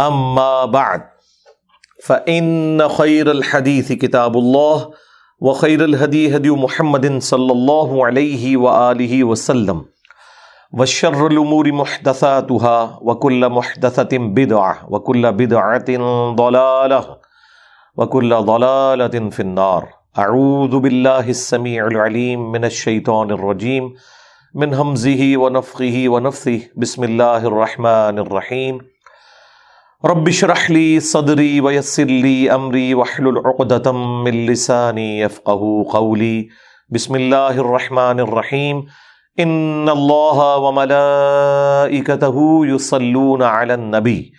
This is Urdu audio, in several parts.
اما بعد فان خير الحديث كتاب الله، وخير الهدي هدي محمد صلى الله عليه واله وسلم، وشر الامور محدثاتها، وكل محدثه بدعه وكل بدعه ضلاله وكل ضلاله في النار. اعوذ بالله السميع العليم من الشيطان الرجيم، من همزه ونفخه ونفثه. بسم الله الرحمن الرحيم. رب اشرح لي صدري ويسر لي امري واحلل عقدة من لساني يفقهوا قولي. بسم الله الرحمن الرحيم. ان الله وملائكته يصلون على النبي.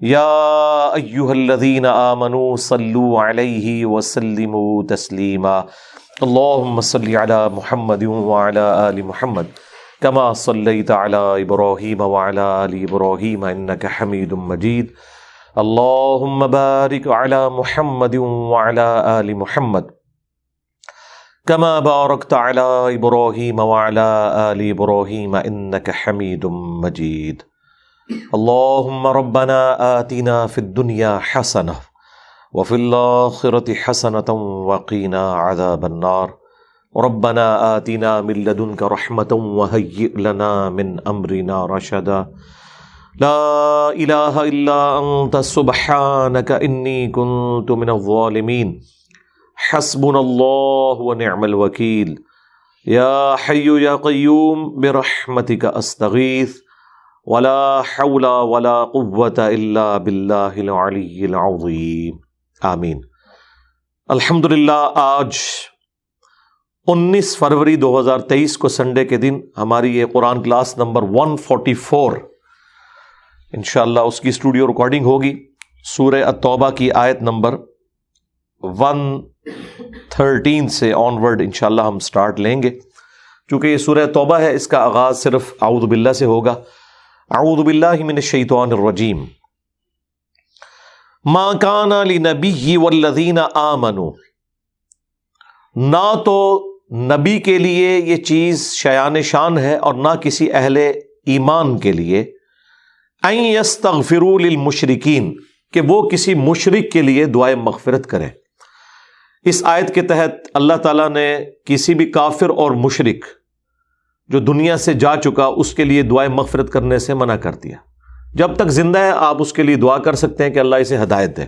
يا ايها الذين امنوا صلوا عليه وسلموا تسليما. اللهم صل على محمد وعلى ال محمد. كما صليت على ابراهيم وعلى ال ابراهيم انك حميد مجيد. اللهم بارك على محمد وعلى ال محمد. كما باركت على ابراهيم وعلى ال ابراهيم انك حميد مجيد. اللهم ربنا آتنا في الدنيا حسنه وفي الاخره حسنه وقنا عذاب النار. ربنا آتنا من لدنك رحمة وهيئ لنا من أمرنا رشدا. لا إله إلا أنت، سبحانك إني كنت من الظالمين. حسبنا الله ونعم الوكيل. يا حي يا قيوم، برحمتك أستغيث. ولا حول ولا قوة إلا بالله العلي العظيم. آمين. الحمد للہ آج انیس فروری دو ہزار تیئیس کو سنڈے کے دن ہماری یہ Quran class number one forty four ان شاء اللہ اس کی اسٹوڈیو ریکارڈنگ ہوگی۔ سورہ التوبہ کی آیت نمبر ون تھرٹین سے آن ورڈ ان شاء اللہ ہم اسٹارٹ لیں گے۔ چونکہ یہ سورہ توبہ ہے، اس کا آغاز صرف اعوذ باللہ سے ہوگا۔ اعوذ باللہ من الشیطان الرجیم۔ ما کان لنبی والذین آمنوا۔ نہ تو نبی کے لیے یہ چیز شیان شان ہے اور نہ کسی اہل ایمان کے لیے۔ یستغفروا للمشرکین، کہ وہ کسی مشرق کے لیے دعائیں مغفرت کریں۔ اس آیت کے تحت اللہ تعالیٰ نے کسی بھی کافر اور مشرق جو دنیا سے جا چکا، اس کے لیے دعائیں مغفرت کرنے سے منع کر دیا۔ جب تک زندہ ہے، آپ اس کے لیے دعا کر سکتے ہیں کہ اللہ اسے ہدایت دے۔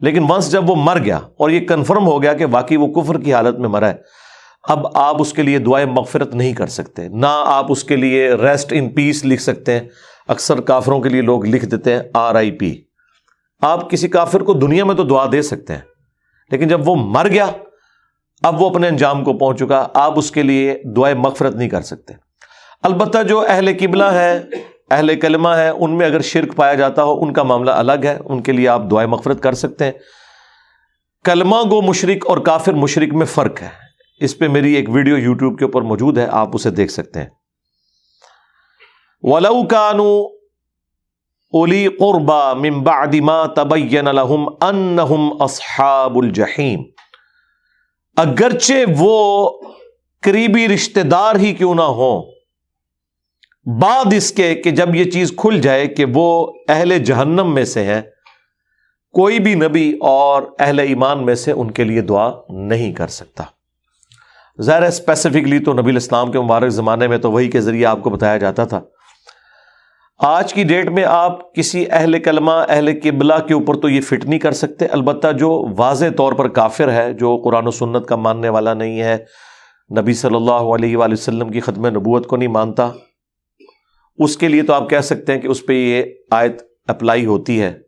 لیکن ونس جب وہ مر گیا اور یہ کنفرم ہو گیا کہ واقعی وہ کفر کی حالت میں مرا ہے اب آپ اس کے لیے دعائیں مغفرت نہیں کر سکتے، نہ آپ اس کے لیے ریسٹ ان پیس لکھ سکتے ہیں، اکثر کافروں کے لیے لوگ لکھ دیتے ہیں آر آئی پی آپ کسی کافر کو دنیا میں تو دعا دے سکتے ہیں، لیکن جب وہ مر گیا، اب وہ اپنے انجام کو پہنچ چکا، آپ اس کے لیے دعائیں مغفرت نہیں کر سکتے۔ البتہ جو اہل قبلہ ہے، اہل کلمہ ہے، ان میں اگر شرک پایا جاتا ہو، ان کا معاملہ الگ ہے، ان کے لیے آپ دعائیں مغفرت کر سکتے ہیں۔ کلمہ گو مشرق اور کافر مشرق میں فرق ہے۔ اس پہ میری ایک ویڈیو یوٹیوب کے اوپر موجود ہے، آپ اسے دیکھ سکتے ہیں۔ ولو کانو اولی قربا من بعد ما تبین لهم انہم اصحاب الجحیم اگرچہ وہ قریبی رشتہ دار ہی کیوں نہ ہوں، بعد اس کے کہ جب یہ چیز کھل جائے کہ وہ اہل جہنم میں سے ہیں، کوئی بھی نبی اور اہل ایمان میں سے ان کے لیے دعا نہیں کر سکتا۔ ظاہر اسپیسیفکلی تو نبی الاسلام کے مبارک زمانے میں تو وہی کے ذریعے آپ کو بتایا جاتا تھا۔ آج کی ڈیٹ میں آپ کسی اہل کلمہ، اہل قبلہ کے اوپر تو یہ فٹ نہیں کر سکتے۔ البتہ جو واضح طور پر کافر ہے، جو قرآن و سنت کا ماننے والا نہیں ہے، نبی صلی اللہ علیہ وآلہ وسلم کی ختم نبوت کو نہیں مانتا، اس کے لیے تو آپ کہہ سکتے ہیں کہ اس پہ یہ آیت اپلائی ہوتی ہے۔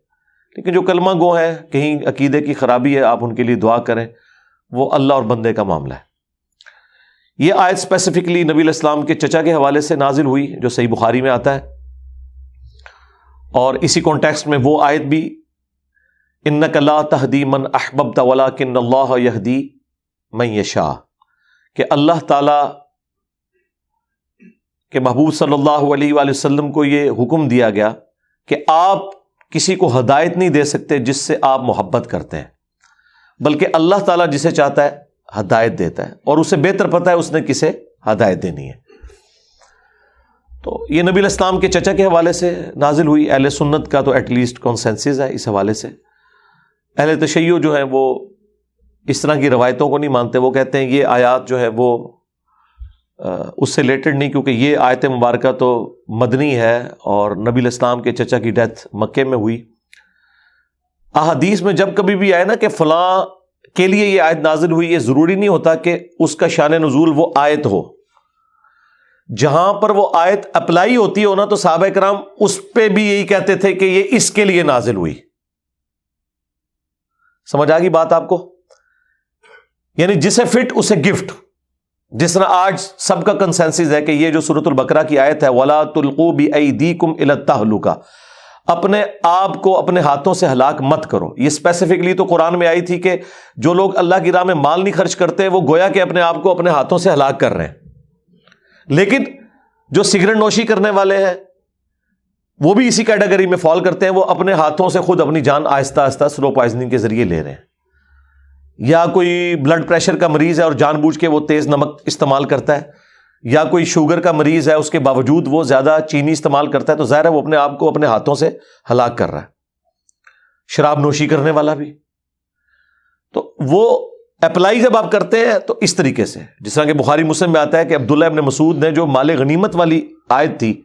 لیکن جو کلمہ گو ہے کہیں عقیدے کی خرابی ہے، آپ ان کے لیے دعا کریں، وہ اللہ اور بندے کا معاملہ ہے۔ یہ آیت اسپیسیفکلی نبی الاسلام کے چچا کے حوالے سے نازل ہوئی جو صحیح بخاری میں آتا ہے۔ اور اسی کانٹیکسٹ میں وہ آیت بھی ان نقلا تحدی من احبب طلا کن اللہ یہدی میں یشا کہ اللہ تعالی کہ محبوب صلی اللہ علیہ وآلہ وسلم کو یہ حکم دیا گیا کہ آپ کسی کو ہدایت نہیں دے سکتے جس سے آپ محبت کرتے ہیں، بلکہ اللہ تعالیٰ جسے چاہتا ہے ہدایت دیتا ہے اور اسے بہتر پتا ہے اس نے کسے ہدایت دینی ہے۔ تو یہ نبی الاسلام کے چچا کے حوالے سے نازل ہوئی اہل سنت کا تو ایٹ لیسٹ کانسنسز ہے اس حوالے سے۔ اہل تشیع جو ہیں وہ اس طرح کی روایتوں کو نہیں مانتے، وہ کہتے ہیں یہ آیات جو ہے وہ اس سے ریلیٹڈ نہیں، کیونکہ یہ آیت مبارکہ تو مدنی ہے اور نبی الاسلام کے چچا کی ڈیتھ مکے میں ہوئی۔ احادیث میں جب کبھی بھی آئے نا کہ فلاں کے لیے یہ آیت نازل ہوئی، یہ ضروری نہیں ہوتا کہ اس کا شان نزول وہ آیت ہو۔ جہاں پر وہ آیت اپلائی ہوتی ہو نا تو صحابہ کرام اس پہ بھی یہی کہتے تھے کہ یہ اس کے لیے نازل ہوئی۔ سمجھ آ گئی بات آپ کو؟ یعنی جسے فٹ، اسے گفٹ۔ جس طرح آج سب کا کنسنس ہے کہ یہ جو سورت البکرا کی آیت ہے، ولا تلقو بھی دی کم کا اپنے آپ کو اپنے ہاتھوں سے ہلاک مت کرو۔ یہ اسپیسیفکلی تو قرآن میں آئی تھی کہ جو لوگ اللہ کی راہ میں مال نہیں خرچ کرتے، وہ گویا کہ اپنے آپ کو اپنے ہاتھوں سے ہلاک کر رہے ہیں۔ لیکن جو سگریٹ نوشی کرنے والے ہیں، وہ بھی اسی کیٹیگری میں فال کرتے ہیں، وہ اپنے ہاتھوں سے خود اپنی جان آہستہ آہستہ سلو پوائزنگ کے ذریعے لے رہے ہیں۔ یا کوئی بلڈ پریشر کا مریض ہے اور جان بوجھ کے وہ تیز نمک استعمال کرتا ہے یا کوئی شوگر کا مریض ہے، اس کے باوجود وہ زیادہ چینی استعمال کرتا ہے، تو ظاہر ہے وہ اپنے آپ کو اپنے ہاتھوں سے ہلاک کر رہا ہے۔ شراب نوشی کرنے والا بھی۔ تو وہ اپلائی جب آپ کرتے ہیں، تو اس طریقے سے۔ جس طرح کہ بخاری مسلم میں آتا ہے کہ عبداللہ ابن مسعود نے جو مال غنیمت والی آیت تھی،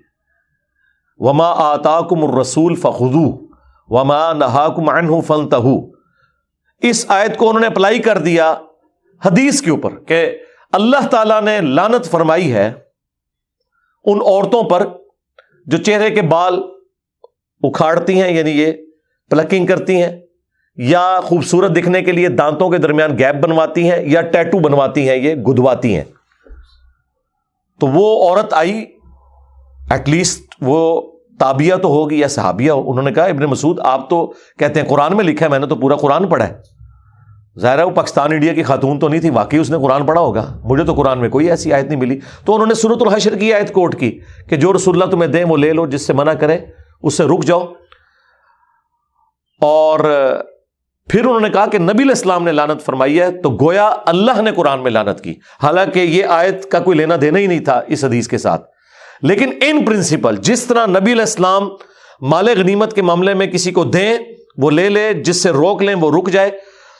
وما آتا کم رسول فخو وما نہا کم فن اس آیت کو انہوں نے اپلائی کر دیا حدیث کے اوپر کہ اللہ تعالی نے لانت فرمائی ہے ان عورتوں پر جو چہرے کے بال اکھاڑتی ہیں یعنی یہ پلکنگ کرتی ہیں، یا خوبصورت دکھنے کے لیے دانتوں کے درمیان گیپ بنواتی ہیں، یا ٹیٹو بنواتی ہیں، یہ گدواتی ہیں۔ تو وہ عورت آئی ایٹ لیسٹ وہ تابیہ تو ہوگی یا صحابیہ ہو۔ انہوں نے کہا، ابن مسعود، آپ تو کہتے ہیں قرآن میں لکھا ہے، میں نے تو پورا قرآن پڑھا ہے۔ ظاہر ہے وہ پاکستان انڈیا کی خاتون تو نہیں تھی، واقعی اس نے قرآن پڑھا ہوگا۔ مجھے تو قرآن میں کوئی ایسی آیت نہیں ملی۔ تو انہوں نے سورت الحشر کی آیت کوٹ کی کہ جو رسول اللہ تمہیں دیں وہ لے لو، جس سے منع کرے، اس سے رک جاؤ۔ اور پھر انہوں نے کہا کہ نبی الاسلام نے لانت فرمائی ہے، تو گویا اللہ نے قرآن میں لانت کی۔ حالانکہ یہ آیت کا کوئی لینا دینا ہی نہیں تھا اس حدیث کے ساتھ۔ لیکن ان پرنسپل جس طرح نبی الاسلام مال غنیمت کے معاملے میں کسی کو دیں، وہ لے لے، جس سے روک لیں، وہ رک جائے۔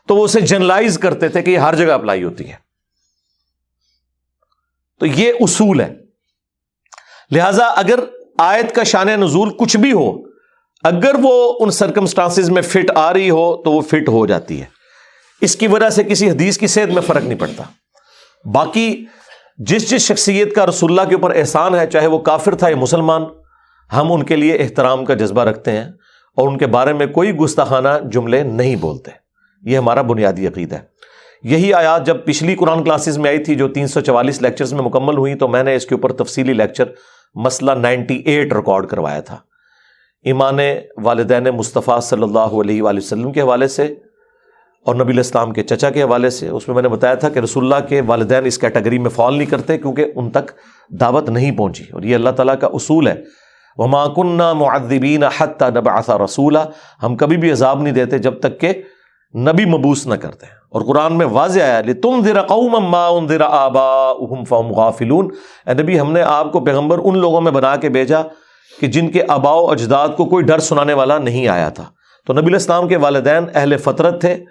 تو وہ اسے جنرلائز کرتے تھے کہ یہ ہر جگہ اپلائی ہوتی ہے۔ تو یہ اصول ہے۔ لہذا اگر آیت کا شان نزول کچھ بھی ہو، اگر وہ ان سرکمسٹانس میں فٹ آ رہی ہو، تو وہ فٹ ہو جاتی ہے۔ اس کی وجہ سے کسی حدیث کی صحت میں فرق نہیں پڑتا۔ باقی جس جس شخصیت کا رسول اللہ کے اوپر احسان ہے، چاہے وہ کافر تھا یا مسلمان، ہم ان کے لیے احترام کا جذبہ رکھتے ہیں اور ان کے بارے میں کوئی گستاخانہ جملے نہیں بولتے۔ یہ ہمارا بنیادی عقید ہے۔ یہی آیات جب پچھلی قرآن کلاسز میں آئی تھی جو تین سو چوالیس لیکچرز میں مکمل ہوئی تو میں نے اس کے اوپر تفصیلی لیکچر مسئلہ نائنٹی ایٹ ریکارڈ کروایا تھا۔ ایمان والدین مصطفیٰ صلی اللہ علیہ وآلہ وسلم کے حوالے سے اور نبی الاسلام کے چچا کے حوالے سے، اس میں میں نے بتایا تھا کہ رسول اللہ کے والدین اس کیٹیگری میں فال نہیں کرتے کیونکہ ان تک دعوت نہیں پہنچی۔ اور یہ اللہ تعالیٰ کا اصول ہے۔ وہ ماکن معدبین حت نب رسولہ ہم کبھی بھی عذاب نہیں دیتے جب تک کہ نبی مبوس نہ کرتے ہیں۔ اور قرآن میں واضح آیا لی تم ذرا قوم ذرا آبا فم غافلون۔ اے نبی، ہم نے آپ کو پیغمبر ان لوگوں میں بنا کے بھیجا کہ جن کے آباؤ اجداد کو کوئی ڈر سنانے والا نہیں آیا تھا۔ تو نبی الاسلام کے والدین اہل فطرت تھے۔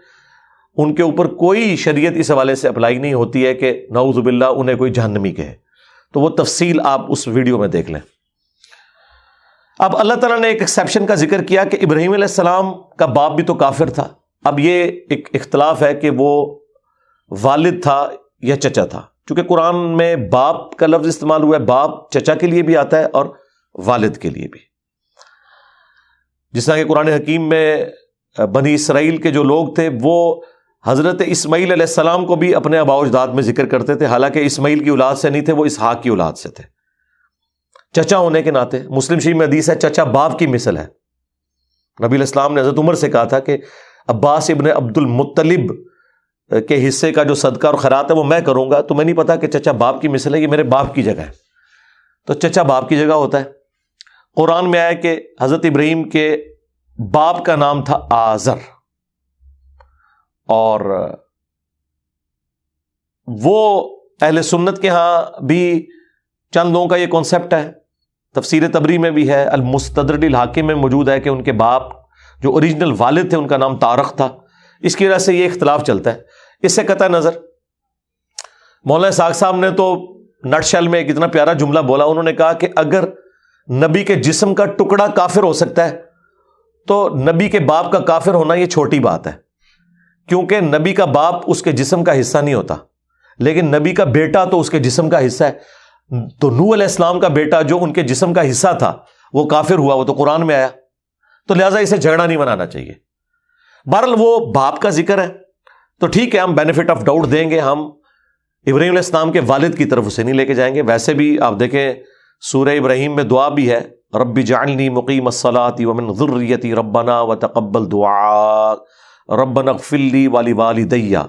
ان کے اوپر کوئی شریعت اس حوالے سے اپلائی نہیں ہوتی ہے کہ نعوذ باللہ انہیں کوئی جہنمی کہے۔ تو وہ تفصیل آپ اس ویڈیو میں دیکھ لیں۔ اب اللہ تعالیٰ نے ایک ایکسیپشن کا ذکر کیا کہ ابراہیم علیہ السلام کا باپ بھی تو کافر تھا۔ اب یہ ایک اختلاف ہے کہ وہ والد تھا یا چچا تھا۔ چونکہ قرآن میں باپ کا لفظ استعمال ہوا ہے، باپ چچا کے لیے بھی آتا ہے اور والد کے لیے بھی۔ جس طرح کہ قرآن حکیم میں بنی اسرائیل کے جو لوگ تھے، وہ حضرت اسماعیل علیہ السلام کو بھی اپنے ابا اجداد میں ذکر کرتے تھے۔ حالانکہ اسماعیل کی اولاد سے نہیں تھے، وہ اسحاق کی اولاد سے تھے۔ چچا ہونے کے ناطے، مسلم شریف میں حدیث ہے، چچا باپ کی مثل ہے۔ نبی الاسلام نے حضرت عمر سے کہا تھا کہ عباس ابن عبد المطلب کے حصے کا جو صدقہ اور خیرات ہے وہ میں کروں گا تو میں نہیں پتا کہ چچا باپ کی مثل ہے، یہ میرے باپ کی جگہ ہے۔ تو چچا باپ کی جگہ ہوتا ہے۔ قرآن میں آیا کہ حضرت ابراہیم کے باپ کا نام تھا آزر اور وہ اہل سنت کے ہاں بھی چند لوگوں کا یہ کانسیپٹ ہے۔ تفسیر تبری میں بھی ہے۔ المستدر الحاکم میں موجود ہے کہ ان کے باپ جو اوریجنل والد تھے، ان کا نام تارخ تھا۔ اس کی وجہ سے یہ اختلاف چلتا ہے۔ اس سے قطع نظر، مولانا ساگ صاحب نے تو نٹ شیل میں ایک اتنا پیارا جملہ بولا، انہوں نے کہا کہ اگر نبی کے جسم کا ٹکڑا کافر ہو سکتا ہے، تو نبی کے باپ کا کافر ہونا یہ چھوٹی بات ہے۔ کیونکہ نبی کا باپ اس کے جسم کا حصہ نہیں ہوتا، لیکن نبی کا بیٹا تو اس کے جسم کا حصہ ہے۔ تو نو علیہ السلام کا بیٹا جو ان کے جسم کا حصہ تھا، وہ کافر ہوا، وہ تو قرآن میں آیا۔ تو لہٰذا اسے جھگڑا نہیں بنانا چاہیے۔ بہرحال وہ باپ کا ذکر ہے۔ تو ٹھیک ہے، ہم بینیفٹ آف ڈاؤٹ دیں گے۔ ہم ابراہیم علیہ السلام کے والد کی طرف اسے نہیں لے کے جائیں گے۔ ویسے بھی آپ دیکھیں، سورہ ابراہیم میں دعا بھی ہے۔ ربی جاننی مقیم الصلاتی ومن ذریتی ربنا و تقبل دعا ربنا فلی والی والی دیا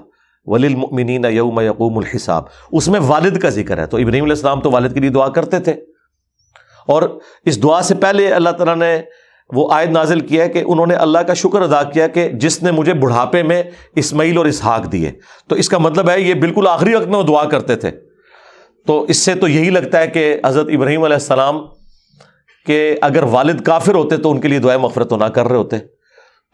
یوم یقوم الحساب۔ اس میں والد کا ذکر ہے۔ تو ابراہیم علیہ السلام تو والد کے لیے دعا کرتے تھے۔ اور اس دعا سے پہلے اللہ تعالیٰ نے وہ آیت نازل کیا ہے کہ انہوں نے اللہ کا شکر ادا کیا کہ جس نے مجھے بڑھاپے میں اسماعیل اور اسحاق دیے۔ تو اس کا مطلب ہے یہ بالکل آخری وقت میں وہ دعا کرتے تھے۔ تو اس سے تو یہی لگتا ہے کہ حضرت ابراہیم علیہ السلام کہ اگر والد کافر ہوتے تو ان کے لیے دعائیں مغفرت تو نہ کر رہے ہوتے۔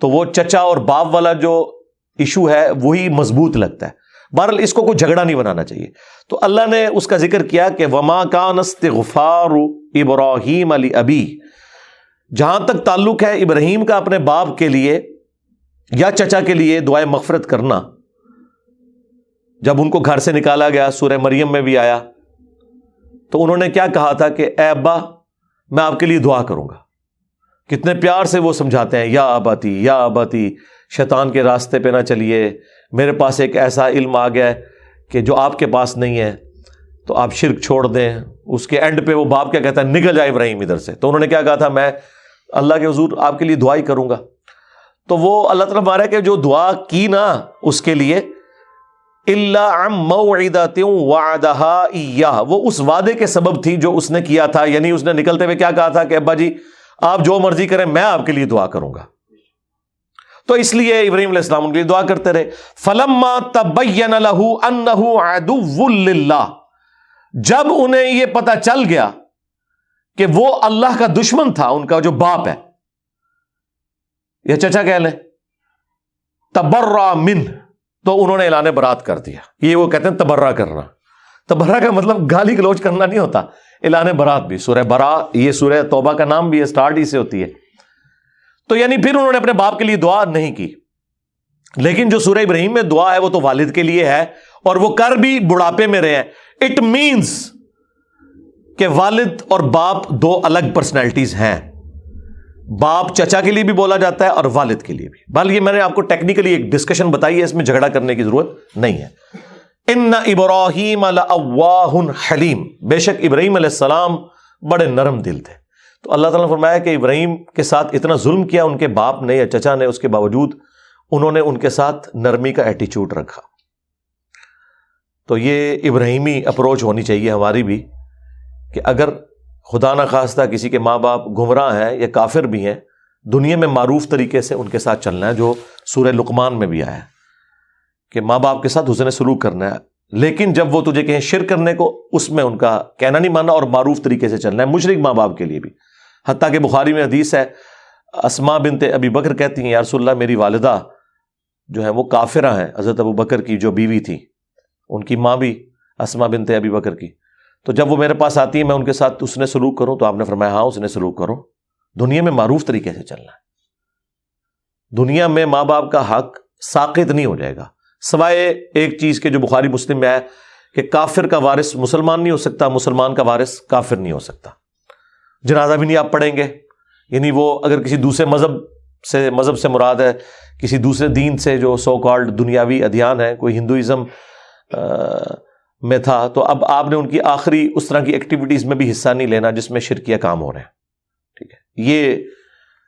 تو وہ چچا اور باپ والا جو ایشو ہے وہی مضبوط لگتا ہے۔ بہرحال اس کو کوئی جھگڑا نہیں بنانا چاہیے۔ تو اللہ نے اس کا ذکر کیا کہ وما کا نست غفار ابراہیم علی ابی جہاں تک تعلق ہے، ابراہیم کا اپنے باپ کے لیے یا چچا کے لیے دعائیں مغفرت کرنا۔ جب ان کو گھر سے نکالا گیا، سورہ مریم میں بھی آیا، تو انہوں نے کیا کہا تھا کہ، اے ابا، میں آپ کے لیے دعا کروں گا۔ کتنے پیار سے وہ سمجھاتے ہیں، یا آباتی یا آباتی شیطان کے راستے پہ نہ چلیے، میرے پاس ایک ایسا علم آ گیا ہے کہ جو آپ کے پاس نہیں ہے۔ تو آپ شرک چھوڑ دیں۔ اس کے اینڈ پہ وہ باپ کیا کہتا ہے، نکل جائے ابراہیم ادھر سے۔ تو انہوں نے کیا کہا تھا، میں اللہ کے حضور آپ کے لیے دعا ہی کروں گا۔ تو وہ اللہ تعالیٰ مارا کہ جو دعا کی نا اس کے لیے اللہ وہ اس وعدے کے سبب تھی جو اس نے کیا تھا۔ یعنی اس نے نکلتے ہوئے کیا کہا تھا کہ ابا جی آپ جو مرضی کریں، میں آپ کے لیے دعا کروں گا۔ تو اس لیے ابراہیم علیہ السلام ان کے لیے دعا کرتے رہے۔ فلم جب انہیں یہ پتا چل گیا کہ وہ اللہ کا دشمن تھا، ان کا جو باپ ہے۔ یہ چچا کہہ لیں، تبرا من، تو انہوں نے اعلان برات کر دیا۔ یہ وہ کہتے ہیں تبرہ کرنا۔ تبرہ کا مطلب گالی گلوچ کرنا نہیں ہوتا۔ اعلان برات بھی، سورہ برا، یہ سورہ توبہ کا نام بھی ہے اسٹارٹ ہی سے ہوتی ہے۔ تو یعنی پھر انہوں نے اپنے باپ کے لیے دعا نہیں کی۔ لیکن جو سورہ ابراہیم میں دعا ہے، وہ تو والد کے لیے ہے اور وہ کر بھی بڑھاپے میں رہے ہیں۔ اٹ مینس کہ والد اور باپ دو الگ پرسنالٹیز ہیں۔ باپ چچا کے لیے بھی بولا جاتا ہے اور والد کے لیے بھی۔ بل یہ میں نے آپ کو ٹیکنیکلی ایک ڈسکشن بتائی ہے، اس میں جھگڑا کرنے کی ضرورت نہیں ہے۔ ان ابراہیم حلیم بے شک ابراہیم علیہ السلام بڑے نرم دل تھے۔ تو اللہ تعالیٰ نے فرمایا کہ ابراہیم کے ساتھ اتنا ظلم کیا، ان کے باپ نے یا چچا نے، اس کے باوجود انہوں نے ان کے ساتھ نرمی کا ایٹیچیوڈ رکھا۔ تو یہ ابراہیمی اپروچ ہونی چاہیے ہماری بھی۔ کہ اگر خدا نخواستہ کسی کے ماں باپ گمراہ ہیں یا کافر بھی ہیں، دنیا میں معروف طریقے سے ان کے ساتھ چلنا ہے، جو سورہ لقمان میں بھی آیا ہے کہ ماں باپ کے ساتھ حسن سلوک کرنا ہے۔ لیکن جب وہ تجھے کہیں شر کرنے کو، اس میں ان کا کہنا نہیں ماننا اور معروف طریقے سے چلنا ہے مشرق ماں باپ کے لیے بھی۔ حتیٰ کہ بخاری میں حدیث ہے اسما بنت ابی بکر کہتی ہیں یارس اللہ، میری والدہ جو ہے وہ کافرہ ہیں۔ حضرت ابو بکر کی جو بیوی تھی، ان کی ماں بھی اسما بنت ابی بکر کی۔ تو جب وہ میرے پاس آتی ہے، میں ان کے ساتھ اس نے سلوک کروں تو آپ نے فرمایا ہاں اس نے سلوک کرو دنیا میں معروف طریقے سے چلنا ہے۔ دنیا میں ماں باپ کا حق ساقت نہیں ہو جائے گا۔ سوائے ایک چیز کے جو بخاری مسلم میں ہے کہ کافر کا وارث مسلمان نہیں ہو سکتا، مسلمان کا وارث کافر نہیں ہو سکتا۔ جنازہ بھی نہیں آپ پڑھیں گے۔ یعنی وہ اگر کسی دوسرے مذہب سے مذہب سے مراد ہے، کسی دوسرے دین سے جو سو کالڈ دنیاوی ادھیان ہے، کوئی ہندوازم میں تھا، تو اب آپ نے ان کی آخری اس طرح کی ایکٹیویٹیز میں بھی حصہ نہیں لینا جس میں شرکیہ کام ہو رہے ہیں۔ ٹھیک ہے۔ یہ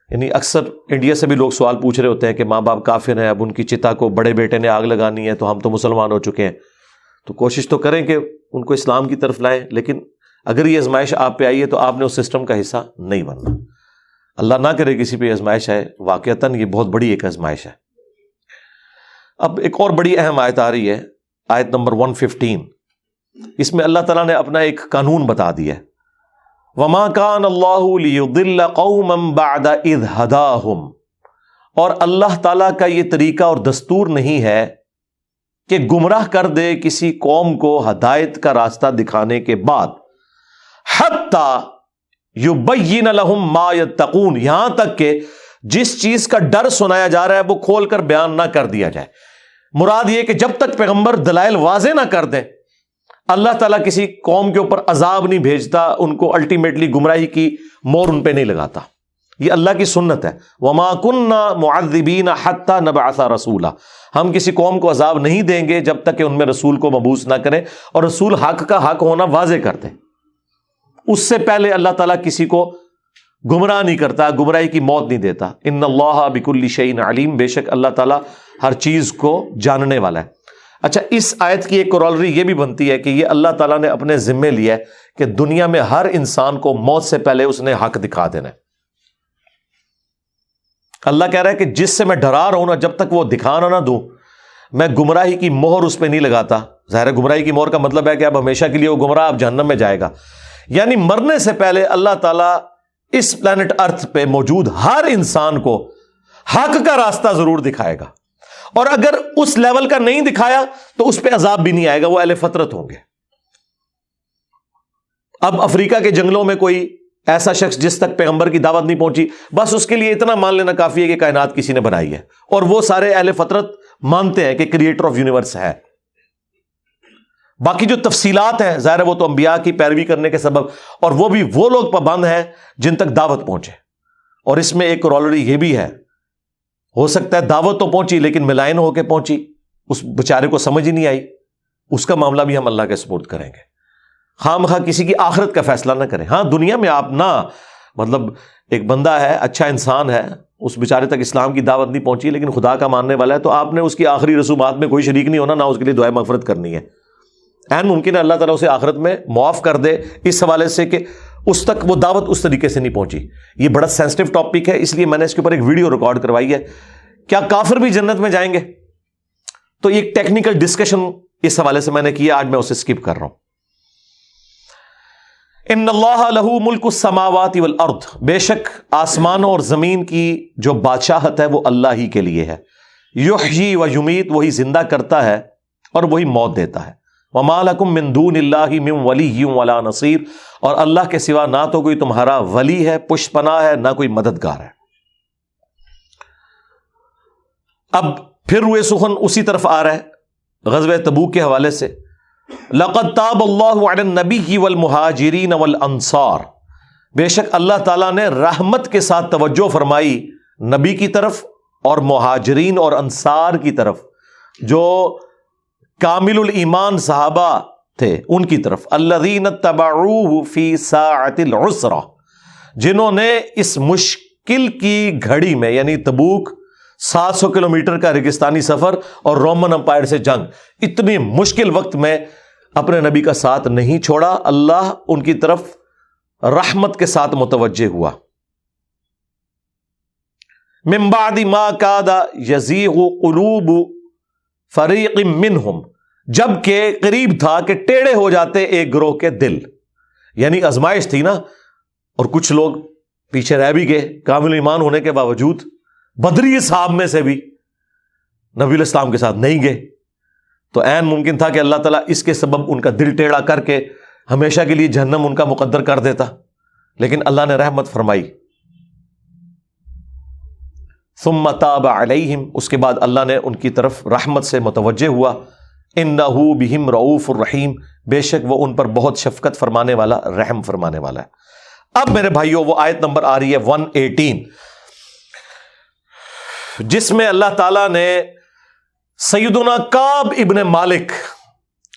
یعنی اکثر انڈیا سے بھی لوگ سوال پوچھ رہے ہوتے ہیں کہ ماں باپ کافر ہیں، اب ان کی چتا کو بڑے بیٹے نے آگ لگانی ہے تو ہم تو مسلمان ہو چکے ہیں۔ تو کوشش تو کریں کہ ان کو اسلام کی طرف لائیں، لیکن اگر یہ آزمائش آپ پہ آئی ہے تو آپ نے اس سسٹم کا حصہ نہیں بننا۔ اللہ نہ کرے کسی پہ آزمائش ہے واقعتاً یہ بہت بڑی ایک آزمائش ہے۔ اب ایک اور بڑی اہم آیت آ رہی ہے، آیت نمبر ون ففٹین اس میں اللہ تعالیٰ نے اپنا ایک قانون بتا دیا وما کان اللہ بعد اذ ہداہم اور اللہ تعالیٰ کا یہ طریقہ اور دستور نہیں ہے کہ گمراہ کر دے کسی قوم کو ہدایت کا راستہ دکھانے کے بعد۔ یو بین لہم ما یتقون یہاں تک کہ جس چیز کا ڈر سنایا جا رہا ہے وہ کھول کر بیان نہ کر دیا جائے۔ مراد یہ کہ جب تک پیغمبر دلائل واضح نہ کر دیں اللہ تعالیٰ کسی قوم کے اوپر عذاب نہیں بھیجتا، ان کو الٹیمیٹلی گمراہی کی مور ان پہ نہیں لگاتا۔ یہ اللہ کی سنت ہے۔ وما کن معذبین حتیٰ نبعث رسولہ ہم کسی قوم کو عذاب نہیں دیں گے جب تک کہ ان میں رسول کو مبوس نہ کریں اور رسول حق کا حق ہونا واضح کر دیں۔ اس سے پہلے اللہ تعالیٰ کسی کو گمراہ نہیں کرتا، گمراہی کی موت نہیں دیتا۔ ان اللہ بک الشعین علیم بے شک اللہ تعالیٰ ہر چیز کو جاننے والا ہے۔ اچھا اس آیت کی ایک کرالری یہ بھی بنتی ہے کہ یہ اللہ تعالیٰ نے اپنے ذمے لیا ہے کہ دنیا میں ہر انسان کو موت سے پہلے اس نے حق دکھا دینا ہے۔ اللہ کہہ رہا ہے کہ جس سے میں ڈرا رہا ہوں نا، جب تک وہ دکھانا نہ دوں، میں گمراہی کی مہر اس پہ نہیں لگاتا۔ ظاہر گمراہی کی مہر کا مطلب ہے کہ اب ہمیشہ کے لیے وہ گمراہ اب جہنم میں جائے گا۔ یعنی مرنے سے پہلے اللہ تعالیٰ اس پلانٹ ارتھ پہ موجود ہر انسان کو حق کا راستہ ضرور دکھائے گا۔ اور اگر اس لیول کا نہیں دکھایا تو اس پہ عذاب بھی نہیں آئے گا، وہ اہل فطرت ہوں گے۔ اب افریقہ کے جنگلوں میں کوئی ایسا شخص جس تک پیغمبر کی دعوت نہیں پہنچی، بس اس کے لیے اتنا مان لینا کافی ہے کہ کائنات کسی نے بنائی ہے۔ اور وہ سارے اہل فطرت مانتے ہیں کہ کریٹر آف یونیورس ہے۔ باقی جو تفصیلات ہیں، ظاہر وہ تو انبیاء کی پیروی کرنے کے سبب، اور وہ بھی وہ لوگ پابند ہیں جن تک دعوت پہنچے۔ اور اس میں ایک رولری یہ بھی ہے ہو سکتا ہے دعوت تو پہنچی لیکن ملائن ہو کے پہنچی، اس بچارے کو سمجھ ہی نہیں آئی، اس کا معاملہ بھی ہم اللہ کے سپورٹ کریں گے۔ خواہ کسی کی آخرت کا فیصلہ نہ کریں۔ ہاں دنیا میں آپ نہ مطلب ایک بندہ ہے اچھا انسان ہے، اس بیچارے تک اسلام کی دعوت نہیں پہنچی لیکن خدا کا ماننے والا ہے، تو آپ نے اس کی آخری رسومات میں کوئی شریک نہیں ہونا، نہ اس کے لیے دعائیں مغفرت کرنی ہے۔ این ممکن ہے اللہ تعالیٰ اسے آخرت میں معاف کر دے۔ اس حوالے سے کہ اس تک وہ دعوت اس طریقے سے نہیں پہنچی۔ یہ بڑا سینسٹیو ٹاپک ہے، اس لیے میں نے اس کے اوپر ایک ویڈیو ریکارڈ کروائی ہے۔ کیا کافر بھی جنت میں جائیں گے؟ تو ایک ٹیکنیکل ڈسکشن اس حوالے سے میں نے کیا، آج میں اسے اسکپ کر رہا ہوں۔ ان اللہ لہو ملک السماوات والارض۔ بے شک آسمانوں اور زمین کی جو بادشاہت ہے، وہ اللہ ہی کے لیے ہے۔ یحیی و یمیت وہی زندہ کرتا ہے اور وہی موت دیتا ہے۔ ومالکم من دون اللہ من ولی ولا نصیر۔ اور اللہ کے سوا نہ تو کوئی تمہارا ولی ہے پش پناہ ہے، نہ کوئی مددگار ہے۔ اب پھر روئے سخن اسی طرف آ رہا ہے غزب تبوک کے حوالے سے۔ لقد تاب اللہ علی النبی والمہاجرین والانصار۔ بے شک اللہ تعالیٰ نے رحمت کے ساتھ توجہ فرمائی نبی کی طرف اور مہاجرین اور انصار کی طرف، جو کامل الایمان صحابہ تھے ان کی طرف۔ اللہ تبعوه فی ساعت العسرہ، جنہوں نے اس مشکل کی گھڑی میں یعنی تبوک، سات سو کلو میٹر کا ریگستانی سفر اور رومن امپائر سے جنگ، اتنی مشکل وقت میں اپنے نبی کا ساتھ نہیں چھوڑا، اللہ ان کی طرف رحمت کے ساتھ متوجہ ہوا۔ ممبادی ما کادا یزیغ قلوب فریق منہم، جبکہ قریب تھا کہ ٹیڑے ہو جاتے ایک گروہ کے دل۔ یعنی ازمائش تھی نا، اور کچھ لوگ پیچھے رہ بھی گئے، کامل ایمان ہونے کے باوجود بدری صاحب میں سے بھی نبی الاسلام کے ساتھ نہیں گئے۔ تو این ممکن تھا کہ اللہ تعالیٰ اس کے سبب ان کا دل ٹیڑھا کر کے ہمیشہ کے لیے جہنم ان کا مقدر کر دیتا۔ لیکن اللہ نے رحمت فرمائی۔ ثم تاب علیہم، اس کے بعد اللہ نے ان کی طرف رحمت سے متوجہ ہوا۔ ان نہ بہم رعوف الرحیم، بے شک وہ ان پر بہت شفقت فرمانے والا، رحم فرمانے والا ہے۔ اب میرے بھائیوں، وہ آیت نمبر آ رہی ہے ون ایٹین جس میں اللہ تعالی نے سیدنا کاب ابن مالک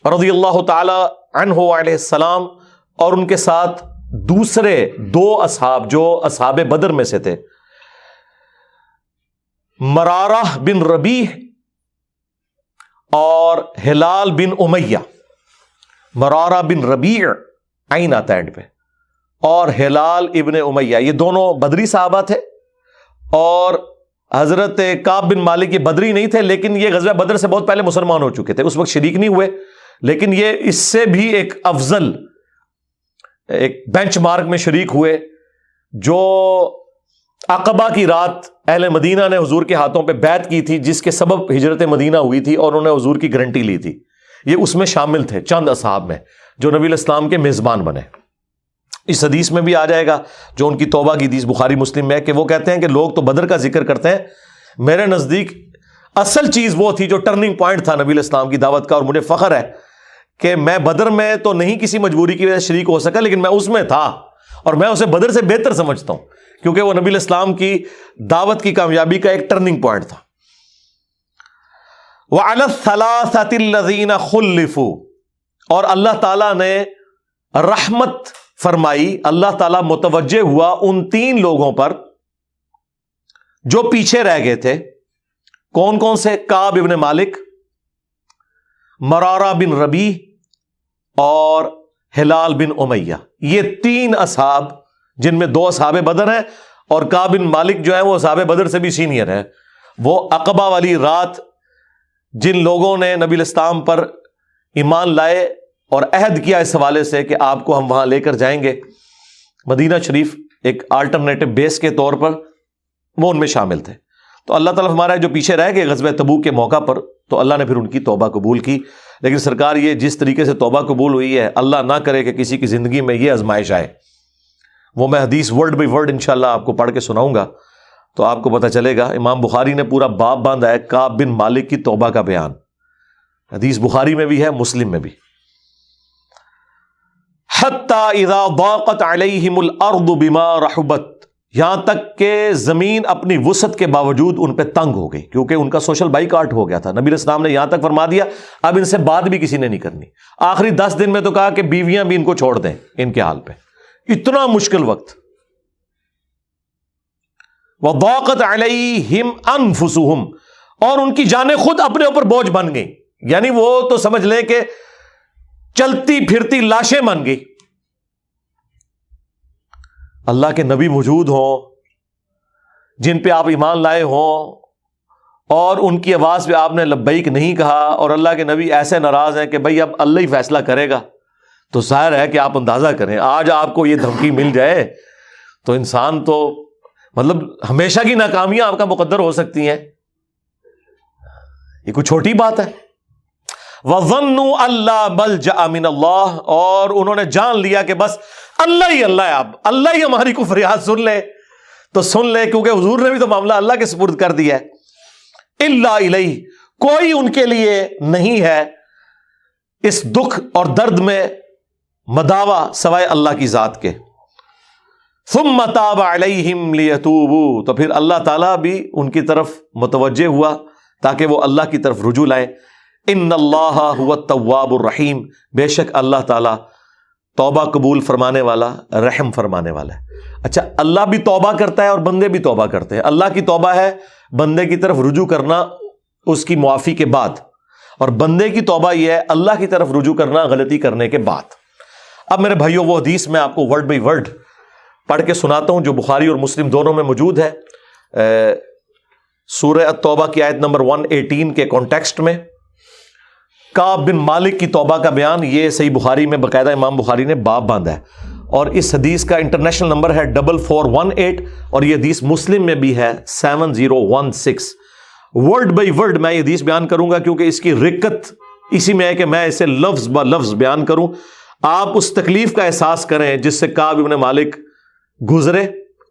رضی اللہ تعالی عنہ علیہ السلام اور ان کے ساتھ دوسرے دو اصحاب جو اصحاب بدر میں سے تھے مرارہ بن ربی اور ہلال بن امیہ۔ مرارہ بن ربی آئین آتا اینڈ پہ۔ اور ہلال ابن امیہ، یہ دونوں بدری صحابہ تھے۔ اور حضرت کاب بن مالک یہ بدری نہیں تھے، لیکن یہ غزوہ بدر سے بہت پہلے مسلمان ہو چکے تھے۔ اس وقت شریک نہیں ہوئے، لیکن یہ اس سے بھی ایک افضل، ایک بینچ مارک میں شریک ہوئے، جو اقبا کی رات اہل مدینہ نے حضور کے ہاتھوں پہ بیت کی تھی، جس کے سبب ہجرت مدینہ ہوئی تھی اور انہوں نے حضور کی گارنٹی لی تھی۔ یہ اس میں شامل تھے، چند اصحاب میں، جو نبی الاسلام کے میزبان بنے۔ اس حدیث میں بھی آ جائے گا، جو ان کی توبہ کی حدیث بخاری مسلم میں کہ وہ کہتے ہیں کہ لوگ تو بدر کا ذکر کرتے ہیں۔ میرے نزدیک اصل چیز وہ تھی جو ٹرننگ پوائنٹ تھا نبی الاسلام کی دعوت کا، اور مجھے فخر ہے کہ میں بدر میں تو نہیں کسی مجبوری کی وجہ سے شریک ہو سکا، لیکن میں اس میں تھا۔ اور میں اسے بدر سے بہتر سمجھتا ہوں۔ کیونکہ وہ نبی الاسلام کی دعوت کی کامیابی کا ایک ٹرننگ پوائنٹ تھا۔ وہ الزین خلفو اور اللہ تعالیٰ نے رحمت فرمائی، اللہ تعالیٰ متوجہ ہوا ان تین لوگوں پر جو پیچھے رہ گئے تھے۔ کون کون سے؟ کاب ابن مالک مرارا بن ربی اور ہلال بن امیہ۔ یہ تین اصحاب جن میں دو اصحاب بدر ہیں اور کا بن مالک جو ہے وہ اصحاب بدر سے بھی سینئر ہے وہ اقبا والی رات جن لوگوں نے نبی الاسلام پر ایمان لائے اور عہد کیا اس حوالے سے کہ آپ کو ہم وہاں لے کر جائیں گے۔ مدینہ شریف ایک آلٹرنیٹو بیس کے طور پر وہ ان میں شامل تھے۔ تو اللہ تعالیٰ ہمارا جو پیچھے رہ گئے غزب تبو کے موقع پر، تو اللہ نے پھر ان کی توبہ قبول کی۔ لیکن سرکار یہ جس طریقے سے توبہ قبول ہوئی ہے، اللہ نہ کرے کہ کسی کی زندگی میں یہ آزمائش آئے۔ وہ میں حدیث ورڈ بائی ورڈ ان شاء اللہ آپ کو پڑھ کے سناؤں گا۔ تو آپ کو پتا چلے گا، امام بخاری نے پورا باپ باندھا ہے کاب بن مالک کی توبہ کا بیان۔ حدیث بخاری میں بھی ہے، مسلم میں بھی۔ بما رحبت، یہاں تک کہ زمین اپنی وسط کے باوجود ان پہ تنگ ہو گئی، کیونکہ ان کا سوشل بائی کاٹ ہو گیا تھا۔ نبی اسلام نے یہاں تک فرما دیا، اب ان سے بات بھی کسی نے نہیں کرنی۔ آخری دس دن میں تو کہا کہ بیویاں بھی ان کو چھوڑ دیں ان کے حال پہ۔ اتنا مشکل وقت۔ وہ باقت علیہم انفسہم۔ اور ان کی جانیں خود اپنے اوپر بوجھ بن گئی یعنی وہ تو سمجھ لیں کہ چلتی پھرتی لاشیں بن گئی اللہ کے نبی موجود ہوں، جن پہ آپ ایمان لائے ہوں، اور ان کی آواز پہ آپ نے لبیک نہیں کہا، اور اللہ کے نبی ایسے ناراض ہیں کہ بھائی اب اللہ ہی فیصلہ کرے گا۔ تو ظاہر ہے کہ آپ اندازہ کریں، آج آپ کو یہ دھمکی مل جائے تو انسان تو مطلب ہمیشہ کی ناکامیاں آپ کا مقدر ہو سکتی ہیں۔ یہ کوئی چھوٹی بات ہے۔ اللہ بل جامن اللہ اور انہوں نے جان لیا کہ بس اللہ ہی اللہ ہے اب، اللہ ہی ہماری کو فریاد سن لے۔ تو سن لے، کیونکہ حضور نے بھی تو معاملہ اللہ کے سپرد کر دیا ہے۔ اللہ کوئی ان کے لیے نہیں ہے۔ اس دکھ اور درد میں مداوا سوائے اللہ کی ذات کے۔ ثم متاب علیہم لیتوبو تو پھر اللہ تعالیٰ بھی ان کی طرف متوجہ ہوا تاکہ وہ اللہ کی طرف رجوع لائے ان اللہ هو التواب الرحیم بے شک اللہ تعالیٰ توبہ قبول فرمانے والا، رحم فرمانے والا ہے۔ اچھا اللہ بھی توبہ کرتا ہے اور بندے بھی توبہ کرتے ہیں۔ اللہ کی توبہ ہے، بندے کی طرف رجوع کرنا اس کی معافی کے بعد۔ اور بندے کی توبہ یہ ہے، اللہ کی طرف رجوع کرنا غلطی کرنے کے بعد۔ اب میرے بھائیوں، وہ حدیث میں آپ کو ورڈ بائی ورڈ پڑھ کے سناتا ہوں، جو بخاری اور مسلم دونوں میں موجود ہے۔ سورہ التوبہ کی آیت نمبر 118 کے کانٹیکسٹ میں۔ کا بن مالک کی توبہ کا بیان، یہ صحیح بخاری میں باقاعدہ امام بخاری نے باپ باندھا ہے۔ اور اس حدیث کا انٹرنیشنل نمبر ہے ڈبل فور ون ایٹ اور یہ حدیث مسلم میں بھی ہے seven zero one six word by word میں یہ حدیث بیان کروں گا، کیونکہ اس کی رکت اسی میں ہے کہ میں اسے لفظ ب لفظ بیان کروں۔ آپ اس تکلیف کا احساس کریں جس سے کاب ابن مالک گزرے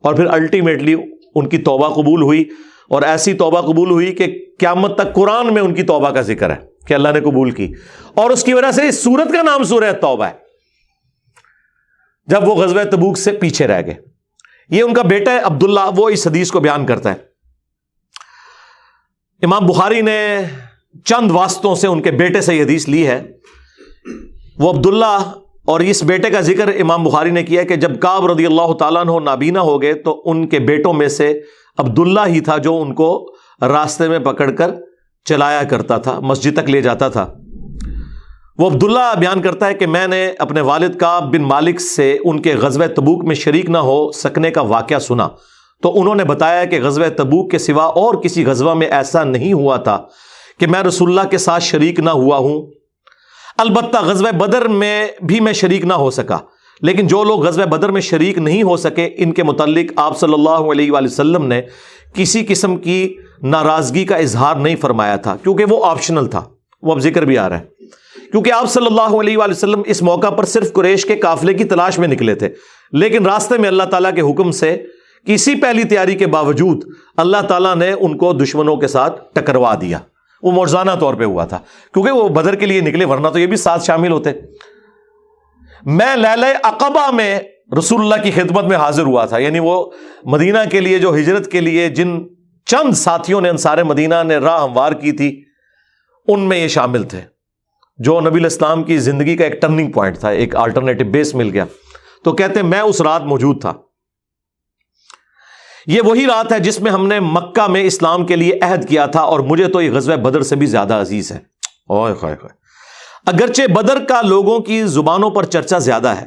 اور پھر الٹیمیٹلی ان کی توبہ قبول ہوئی اور ایسی توبہ قبول ہوئی کہ قیامت تک قرآن میں ان کی توبہ کا ذکر ہے کہ اللہ نے قبول کی اور اس کی وجہ سے اس سورت کا نام سورہ توبہ ہے۔ جب وہ غزوہ تبوک سے پیچھے رہ گئے۔ یہ ان کا بیٹا ہے عبداللہ، وہ اس حدیث کو بیان کرتا ہے۔ امام بخاری نے چند واسطوں سے ان کے بیٹے سے یہ حدیث لی ہے۔ وہ عبداللہ اور اس بیٹے کا ذکر امام بخاری نے کیا کہ جب کاب رضی اللہ تعالیٰ نابینا ہو گئے تو ان کے بیٹوں میں سے عبداللہ ہی تھا جو ان کو راستے میں پکڑ کر چلایا کرتا تھا، مسجد تک لے جاتا تھا۔ وہ عبداللہ بیان کرتا ہے کہ میں نے اپنے والد کا بن مالک سے ان کے غزب تبوک میں شریک نہ ہو سکنے کا واقعہ سنا۔ تو انہوں نے بتایا کہ غزب تبوک کے سوا اور کسی غزوہ میں ایسا نہیں ہوا تھا کہ میں رسول اللہ کے ساتھ شریک نہ ہوا ہوں۔ البتہ غزب بدر میں بھی میں شریک نہ ہو سکا۔ لیکن جو لوگ غزب بدر میں شریک نہیں ہو سکے، ان کے متعلق آپ صلی اللہ علیہ وآلہ وسلم نے کسی قسم کی ناراضگی کا اظہار نہیں فرمایا تھا، کیونکہ وہ آپشنل تھا۔ وہ اب ذکر بھی آ رہا ہے۔ کیونکہ آپ صلی اللہ علیہ وآلہ وسلم اس موقع پر صرف قریش کے قافلے کی تلاش میں نکلے تھے۔ لیکن راستے میں اللہ تعالیٰ کے حکم سے کسی پہلی تیاری کے باوجود اللہ تعالیٰ نے ان کو دشمنوں کے ساتھ ٹکروا دیا۔ وہ مرزانہ طور پہ ہوا تھا۔ کیونکہ وہ بدر کے لیے نکلے، ورنہ تو یہ بھی ساتھ شامل ہوتے۔ میں لیل اقبا میں رسول اللہ کی خدمت میں حاضر ہوا تھا۔ یعنی وہ مدینہ کے لیے، جو ہجرت کے لیے جن چند ساتھیوں نے انصار مدینہ نے راہ ہموار کی تھی، ان میں یہ شامل تھے۔ جو نبی الاسلام کی زندگی کا ایک ٹرننگ پوائنٹ تھا، ایک آلٹرنیٹو بیس مل گیا۔ تو کہتے ہیں، میں اس رات موجود تھا۔ یہ وہی رات ہے جس میں ہم نے مکہ میں اسلام کے لیے عہد کیا تھا اور مجھے تو یہ غزوہ بدر سے بھی زیادہ عزیز ہے۔ اوے خواہ خواہ اگرچہ بدر کا لوگوں کی زبانوں پر چرچا زیادہ ہے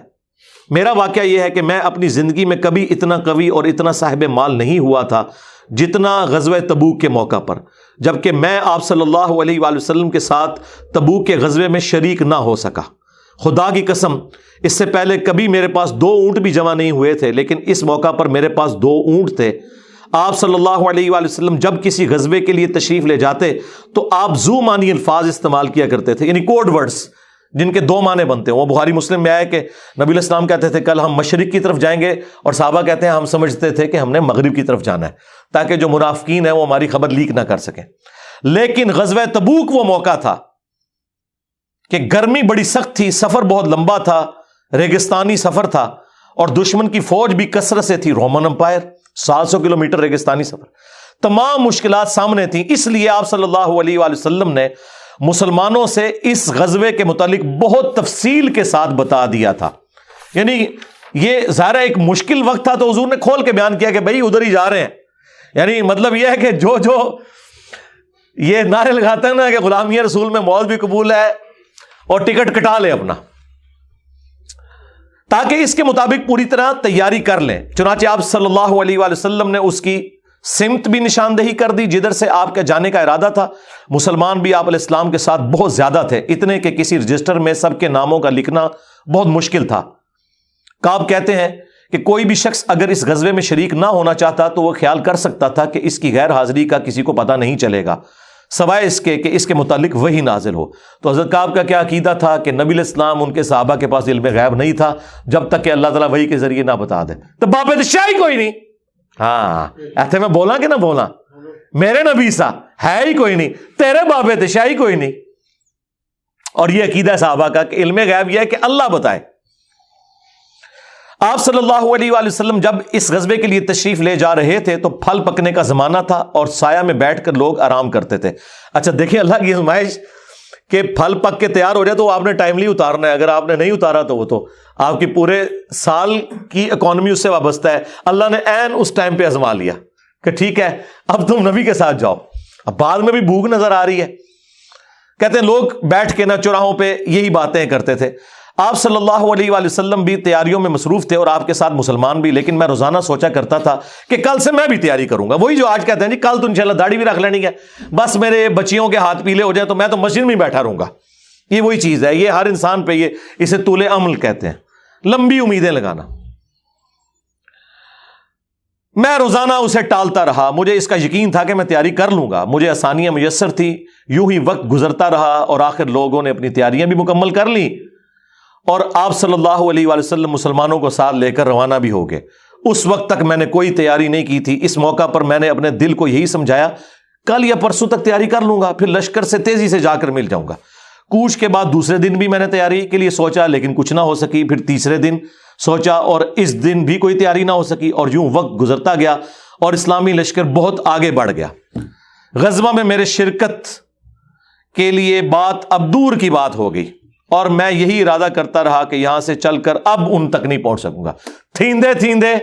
میرا واقعہ یہ ہے کہ میں اپنی زندگی میں کبھی اتنا قوی اور اتنا صاحب مال نہیں ہوا تھا جتنا غزوہ تبوک کے موقع پر جبکہ میں آپ صلی اللہ علیہ وآلہ وسلم کے ساتھ تبوک کے غزوے میں شریک نہ ہو سکا۔ خدا کی قسم، اس سے پہلے کبھی میرے پاس دو اونٹ بھی جمع نہیں ہوئے تھے، لیکن اس موقع پر میرے پاس دو اونٹ تھے۔ آپ صلی اللہ علیہ وآلہ وسلم جب کسی غزبے کے لیے تشریف لے جاتے، تو آپ زو مانی الفاظ استعمال کیا کرتے تھے یعنی کوڈ ورڈز جن کے دو معنی بنتے۔ ہیں وہ بخاری مسلم میں آئے کہ نبی الاسلام کہتے تھے، کل ہم مشرق کی طرف جائیں گے اور صحابہ کہتے ہیں، ہم سمجھتے تھے کہ ہم نے مغرب کی طرف جانا ہے، تاکہ جو منافقین ہیں وہ ہماری خبر لیک نہ کر سکیں۔ لیکن غزوہ تبوک وہ موقع تھا کہ گرمی بڑی سخت تھی، سفر بہت لمبا تھا، ریگستانی سفر تھا، اور دشمن کی فوج بھی کثرت سے تھی، رومن امپائر، سات سو کلو میٹر ریگستانی سفر۔ تمام مشکلات سامنے تھیں، اس لیے آپ صلی اللہ علیہ وآلہ وسلم نے مسلمانوں سے اس غزبے کے متعلق بہت تفصیل کے ساتھ بتا دیا تھا۔ یعنی یہ ظاہر ایک مشکل وقت تھا تو حضور نے کھول کے بیان کیا کہ بھائی ادھر ہی جا رہے ہیں۔ یعنی مطلب یہ ہے کہ جو جو یہ نعرے لگاتے ہیں نا کہ غلامی رسول میں موت بھی قبول ہے۔ اور ٹکٹ کٹا لے اپنا۔ تاکہ اس کے مطابق پوری طرح تیاری کر لیں۔ چنانچہ آپ صلی اللہ علیہ وآلہ وسلم نے اس کی سمت بھی نشاندہی کر دی، جدھر سے آپ کے جانے کا ارادہ تھا۔ مسلمان بھی آپ علیہ السلام کے ساتھ بہت زیادہ تھے۔ اتنے کہ کسی رجسٹر میں سب کے ناموں کا لکھنا بہت مشکل تھا۔ کاب کہتے ہیں کہ کوئی بھی شخص اگر اس غزبے میں شریک نہ ہونا چاہتا تو وہ خیال کر سکتا تھا کہ اس کی غیر حاضری کا کسی کو پتہ نہیں چلے گا۔ سوائے اس کے کہ اس کے متعلق وہی نازل ہو۔ تو حضرت کعب کا کیا عقیدہ تھا کہ نبی الاسلام ان کے صحابہ کے پاس علم غیب نہیں تھا، جب تک کہ اللہ تعالیٰ وہی کے ذریعے نہ بتا دے۔ تو باپ شاہی کوئی نہیں۔ ہاں ایسے میں بولا کہ نہ بولا میرے نبی سا ہے ہی کوئی نہیں، تیرے باب دشائی کوئی نہیں۔ اور یہ عقیدہ صحابہ کا کہ علم غیب یہ ہے کہ اللہ بتائے۔ آپ صلی اللہ علیہ وآلہ وسلم جب اس غزبے کے لیے تشریف لے جا رہے تھے تو پھل پکنے کا زمانہ تھا اور سایہ میں بیٹھ کر لوگ آرام کرتے تھے۔ اچھا دیکھیں اللہ کی نمائش کہ پھل پک کے تیار ہو جائے تو آپ نے ٹائملی اتارنا ہے۔ اگر آپ نے نہیں اتارا تو وہ تو آپ کی پورے سال کی اکانومی اس سے وابستہ ہے۔ اللہ نے این اس ٹائم پہ ازما لیا کہ ٹھیک ہے، اب تم نبی کے ساتھ جاؤ۔ اب بعد میں بھی بھوک نظر آ رہی ہے۔ کہتے ہیں، لوگ بیٹھ کے نہ چوراہوں پہ یہی باتیں کرتے تھے۔ آپ صلی اللہ علیہ وآلہ وسلم بھی تیاریوں میں مصروف تھے اور آپ کے ساتھ مسلمان بھی، لیکن میں روزانہ سوچا کرتا تھا کہ کل سے میں بھی تیاری کروں گا۔ وہی جو آج کہتے ہیں جی کل تو انشاءاللہ داڑھی بھی رکھ لینی ہے۔ بس میرے بچیوں کے ہاتھ پیلے ہو جائیں تو میں تو مسجد میں بیٹھا رہوں گا۔ یہ وہی چیز ہے، یہ ہر انسان پہ یہ، اسے طول عمل کہتے ہیں۔ لمبی امیدیں لگانا۔ میں روزانہ اسے ٹالتا رہا۔ مجھے اس کا یقین تھا کہ میں تیاری کر لوں گا۔ مجھے آسانیاں میسر تھی یوں ہی وقت گزرتا رہا اور آخر لوگوں نے اپنی تیاریاں بھی مکمل کر لی اور آپ صلی اللہ علیہ وآلہ وسلم مسلمانوں کو ساتھ لے کر روانہ بھی ہو گئے۔ اس وقت تک میں نے کوئی تیاری نہیں کی تھی۔ اس موقع پر میں نے اپنے دل کو یہی سمجھایا، کل یا پرسوں تک تیاری کر لوں گا، پھر لشکر سے تیزی سے جا کر مل جاؤں گا۔ کوچ کے بعد دوسرے دن بھی میں نے تیاری کے لیے سوچا، لیکن کچھ نہ ہو سکی۔ پھر تیسرے دن سوچا اور اس دن بھی کوئی تیاری نہ ہو سکی۔ اور یوں وقت گزرتا گیا اور اسلامی لشکر بہت آگے بڑھ گیا۔ غزبہ میں میرے شرکت کے لیے بات اب دور کی بات ہو گئی۔ اور میں یہی ارادہ کرتا رہا کہ یہاں سے چل کر اب ان تک نہیں پہنچ سکوں گا۔ تھیندے تھیندے۔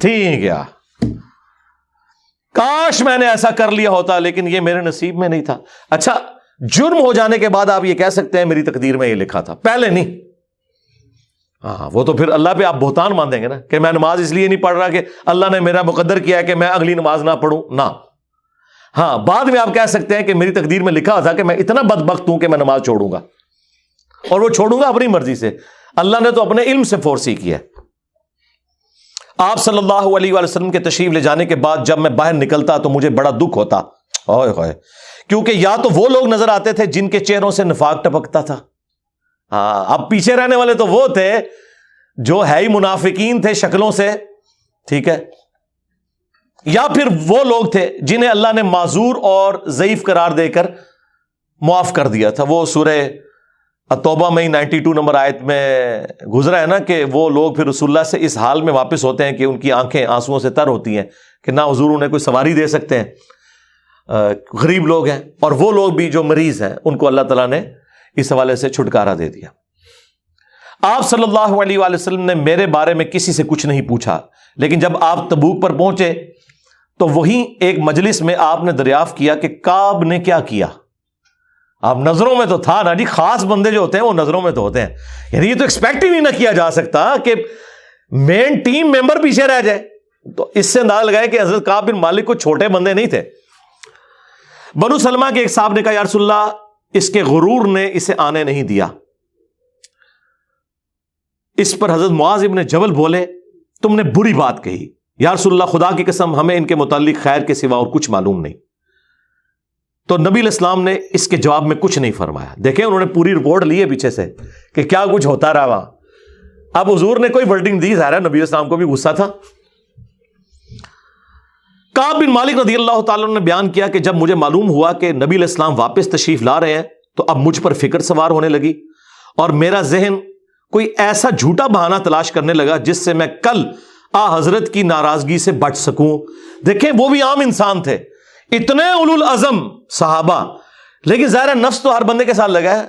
تھی گیا۔ کاش میں نے ایسا کر لیا ہوتا، لیکن یہ میرے نصیب میں نہیں تھا۔ اچھا جرم ہو جانے کے بعد آپ یہ کہہ سکتے ہیں میری تقدیر میں یہ لکھا تھا۔ پہلے نہیں۔ ہاں وہ تو پھر اللہ پہ آپ بہتان مان دیں گے نا کہ میں نماز اس لیے نہیں پڑھ رہا کہ اللہ نے میرا مقدر کیا کہ میں اگلی نماز نہ پڑھوں۔ نہ۔ ہاں بعد میں آپ کہہ سکتے ہیں کہ میری تقدیر میں لکھا تھا کہ میں اتنا بد بخت ہوں کہ میں نماز چھوڑوں گا۔ اور وہ چھوڑوں گا اپنی مرضی سے۔ اللہ نے تو اپنے علم سے فورسی کیا۔ آپ صلی اللہ علیہ وسلم کے تشریف لے جانے کے بعد جب میں باہر نکلتا تو مجھے بڑا دکھ ہوتا۔ ہوئے۔ کیونکہ یا تو وہ لوگ نظر آتے تھے جن کے چہروں سے نفاق ٹپکتا تھا۔ ہاں اب پیچھے رہنے والے تو وہ تھے جو ہے ہی منافقین تھے شکلوں سے۔ ٹھیک ہے۔ یا پھر وہ لوگ تھے جنہیں اللہ نے معذور اور ضعیف قرار دے کر معاف کر دیا تھا۔ وہ سورہ توبہ میں نائنٹی ٹو نمبر آیت میں گزرا ہے نا کہ وہ لوگ پھر رسول اللہ سے اس حال میں واپس ہوتے ہیں کہ ان کی آنکھیں آنسو سے تر ہوتی ہیں کہ نہ حضور انہیں کوئی سواری دے سکتے ہیں۔ غریب لوگ ہیں اور وہ لوگ بھی جو مریض ہیں، ان کو اللہ تعالیٰ نے اس حوالے سے چھٹکارا دے دیا۔ آپ صلی اللہ علیہ وسلم نے میرے بارے میں کسی سے کچھ نہیں پوچھا، لیکن جب آپ تبوک پر پہنچے تو وہی ایک مجلس میں آپ نے دریافت کیا کہ کاب نے کیا کیا۔ آپ نظروں میں تو تھا نا جی خاص بندے جو ہوتے ہیں وہ نظروں میں تو ہوتے ہیں۔ یعنی یہ تو ایکسپیکٹ ہی نہیں نہ کیا جا سکتا کہ مین ٹیم ممبر پیچھے رہ جائے۔ تو اس سے انداز لگائے کہ حضرت کاب بن مالک کو چھوٹے بندے نہیں تھے۔ بنو سلمہ کے ایک صاحب نے کہا یارس اللہ، اس کے غرور نے اسے آنے نہیں دیا۔ اس پر حضرت معاذ ابن جبل بولے، تم نے بری بات کہی۔ یارس اللہ، خدا کی قسم، ہمیں ان کے متعلق خیر کے سوا اور کچھ معلوم نہیں۔ تو نبی الاسلام نے اس کے جواب میں کچھ نہیں فرمایا۔ دیکھیں انہوں نے پوری رپورٹ لی ہے پیچھے سے کہ کیا کچھ ہوتا رہا وہاں۔ اب حضور نے کوئی ورڈنگ دی؟ ظاہر نبی الاسلام کو بھی غصہ تھا۔ کاب بن مالک رضی اللہ تعالیٰ نے بیان کیا کہ جب مجھے معلوم ہوا کہ نبی الاسلام واپس تشریف لا رہے ہیں، تو اب مجھ پر فکر سوار ہونے لگی اور میرا ذہن کوئی ایسا جھوٹا بہانہ تلاش کرنے لگا جس سے میں کل آ حضرت کی ناراضگی سے بچ سکوں۔ دیکھیں وہ بھی عام انسان تھے۔ اتنے اول العزم صحابہ، لیکن ظاہر نفس تو ہر بندے کے ساتھ لگا ہے۔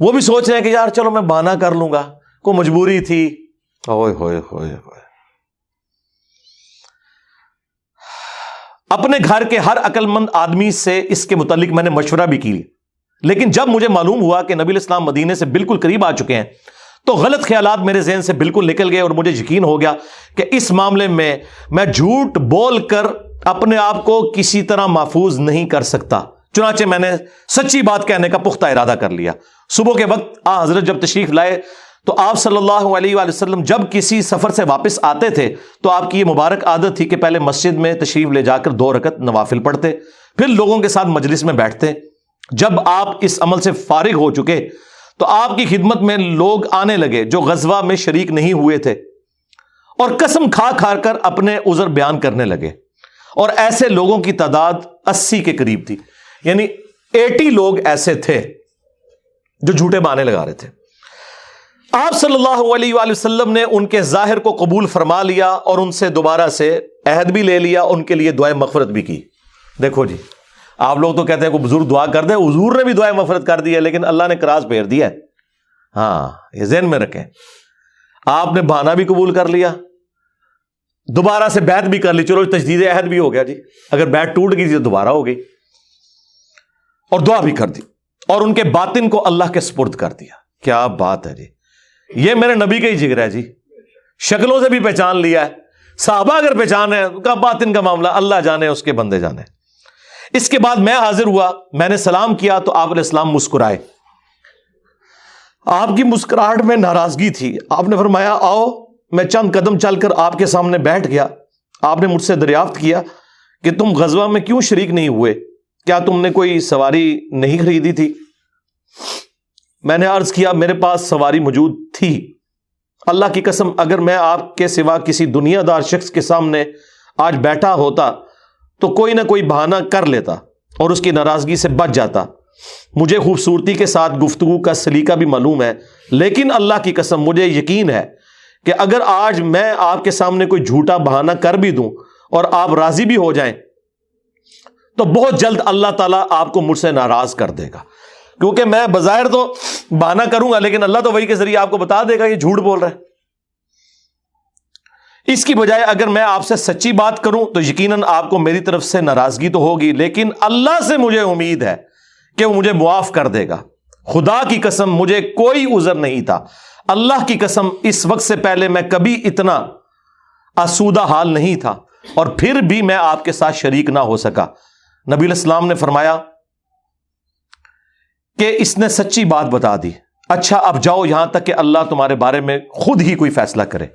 وہ بھی سوچ رہے ہیں کہ یار چلو میں بہانا کر لوں گا۔ کوئی مجبوری تھی۔ ہوئے ہوئے ہوئے ہوئے۔ اپنے گھر کے ہر عقل مند آدمی سے اس کے متعلق میں نے مشورہ بھی کی لیکن جب مجھے معلوم ہوا کہ نبی اسلام مدینے سے بالکل قریب آ چکے ہیں، تو غلط خیالات میرے ذہن سے بالکل نکل گئے اور مجھے یقین ہو گیا کہ اس معاملے میں میں جھوٹ بول کر اپنے آپ کو کسی طرح محفوظ نہیں کر سکتا۔ چنانچہ میں نے سچی بات کہنے کا پختہ ارادہ کر لیا۔ صبح کے وقت آ حضرت جب تشریف لائے تو آپ صلی اللہ علیہ وآلہ وسلم جب کسی سفر سے واپس آتے تھے تو آپ کی یہ مبارک عادت تھی کہ پہلے مسجد میں تشریف لے جا کر دو رکت نوافل پڑھتے، پھر لوگوں کے ساتھ مجلس میں بیٹھتے۔ جب آپ اس عمل سے فارغ ہو چکے تو آپ کی خدمت میں لوگ آنے لگے جو غزوہ میں شریک نہیں ہوئے تھے اور قسم کھا کھا کر اپنے عذر بیان کرنے لگے۔ اور ایسے لوگوں کی تعداد اسی کے قریب تھی۔ یعنی ایٹی لوگ ایسے تھے جو جھوٹے بانے لگا رہے تھے۔ آپ صلی اللہ علیہ وآلہ وسلم نے ان کے ظاہر کو قبول فرما لیا اور ان سے دوبارہ سے عہد بھی لے لیا، ان کے لیے دعائیں مغفرت بھی کی۔ دیکھو جی آپ لوگ تو کہتے ہیں کہ بزرگ دعا کر دے حضور نے بھی دعائیں مغفرت کر دی ہے، لیکن اللہ نے کراس پھیر دیا ہے۔ ہاں یہ ذہن میں رکھیں۔ آپ نے بہانا بھی قبول کر لیا۔ دوبارہ سے بیت بھی کر لی۔ چلو، تجدید عہد بھی ہو گیا جی۔ اگر بیت ٹوٹ گئی تو دوبارہ ہو گئی۔ اور دعا بھی کر دی۔ اور ان کے باطن کو اللہ کے سپرد کر دیا۔ کیا بات ہے جی۔ یہ میرے نبی کا ہی جگر ہے جی۔ شکلوں سے بھی پہچان لیا ہے۔ صحابہ اگر پہچان ہے کا باطن کا معاملہ اللہ جانے، اس کے بندے جانے۔ اس کے بعد میں حاضر ہوا، میں نے سلام کیا تو آپ علیہ السلام مسکرائے۔ آپ کی مسکراہٹ میں ناراضگی تھی۔ آپ نے فرمایا، آؤ میں چند قدم چل کر آپ کے سامنے بیٹھ گیا۔ آپ نے مجھ سے دریافت کیا کہ تم غزوہ میں کیوں شریک نہیں ہوئے؟ کیا تم نے کوئی سواری نہیں خریدی تھی؟ میں نے عرض کیا، میرے پاس سواری موجود تھی۔ اللہ کی قسم، اگر میں آپ کے سوا کسی دنیا دار شخص کے سامنے آج بیٹھا ہوتا تو کوئی نہ کوئی بہانہ کر لیتا اور اس کی ناراضگی سے بچ جاتا۔ مجھے خوبصورتی کے ساتھ گفتگو کا سلیقہ بھی معلوم ہے، لیکن اللہ کی قسم، مجھے یقین ہے کہ اگر آج میں آپ کے سامنے کوئی جھوٹا بہانہ کر بھی دوں اور آپ راضی بھی ہو جائیں، تو بہت جلد اللہ تعالیٰ آپ کو مجھ سے ناراض کر دے گا۔ کیونکہ میں بظاہر تو بہانہ کروں گا، لیکن اللہ تو وہی کے ذریعے آپ کو بتا دے گا، یہ جھوٹ بول رہا ہے۔ اس کی بجائے اگر میں آپ سے سچی بات کروں تو یقیناً آپ کو میری طرف سے ناراضگی تو ہوگی، لیکن اللہ سے مجھے امید ہے کہ وہ مجھے معاف کر دے گا۔ خدا کی قسم، مجھے کوئی عذر نہیں تھا۔ اللہ کی قسم اس وقت سے پہلے میں کبھی اتنا آسودہ حال نہیں تھا اور پھر بھی میں آپ کے ساتھ شریک نہ ہو سکا۔ نبی الاسلام نے فرمایا کہ اس نے سچی بات بتا دی۔ اچھا اب جاؤ یہاں تک کہ اللہ تمہارے بارے میں خود ہی کوئی فیصلہ کرے۔